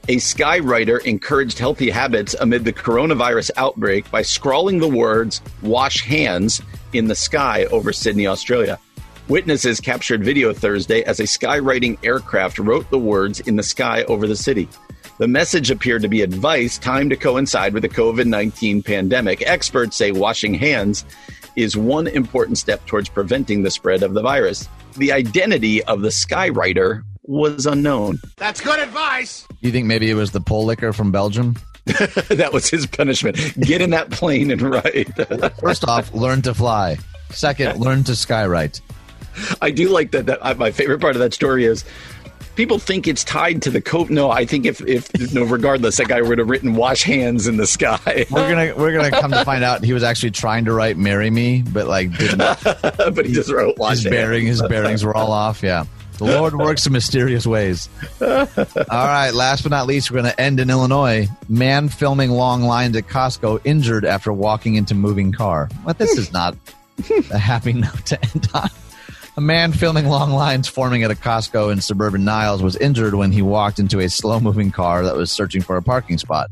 A skywriter encouraged healthy habits amid the coronavirus outbreak by scrawling the words wash hands in the sky over Sydney, Australia. Witnesses captured video Thursday as a skywriting aircraft wrote the words in the sky over the city. The message appeared to be advice timed to coincide with the COVID 19 pandemic. Experts say washing hands is one important step towards preventing the spread of the virus. The identity of the skywriter was unknown. That's good advice. You think maybe it was the pole licker from Belgium? that was his punishment. Get in that plane and ride. First off, learn to fly. Second, learn to skywrite. I do like that. That uh, my favorite part of that story is people think it's tied to the coat. No, I think if if no, regardless, that guy would have written "wash hands in the sky." We're gonna we're gonna come to find out he was actually trying to write "marry me," but like didn't. but he just wrote "wash his hands." bearing his bearings were all off. Yeah. The Lord works in mysterious ways. All right, last but not least, we're going to end in Illinois. Man filming long lines at Costco injured after walking into moving car. But this is not a happy note to end on. A man filming long lines forming at a Costco in suburban Niles was injured when he walked into a slow moving car that was searching for a parking spot.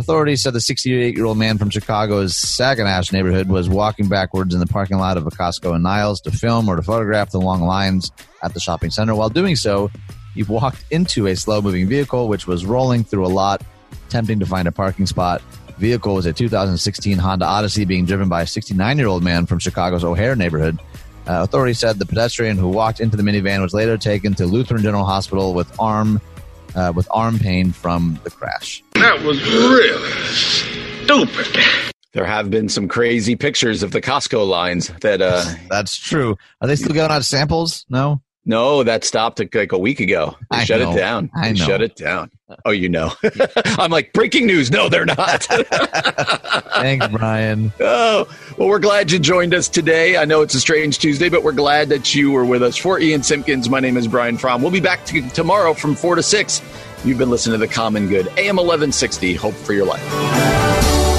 Authorities said the 68 year old man from Chicago's Sauganash neighborhood was walking backwards in the parking lot of a Costco in Niles to film or to photograph the long lines at the shopping center. While doing so, he walked into a slow moving vehicle which was rolling through a lot, attempting to find a parking spot. The vehicle was a 2016 Honda Odyssey being driven by a 69 year old man from Chicago's O'Hare neighborhood. Uh, authorities said the pedestrian who walked into the minivan was later taken to Lutheran General Hospital with arm uh, with arm pain from the crash. That was really stupid. There have been some crazy pictures of the Costco lines that. uh That's true. Are they still going on samples? No. No, that stopped like a week ago. They I shut know. it down. I know. Shut it down. Oh, you know. I'm like breaking news. No, they're not. Thanks, Brian. Oh, well, we're glad you joined us today. I know it's a strange Tuesday, but we're glad that you were with us. For Ian Simpkins, my name is Brian Fromm. We'll be back to, tomorrow from 4 to 6. You've been listening to The Common Good, AM 1160, Hope for Your Life.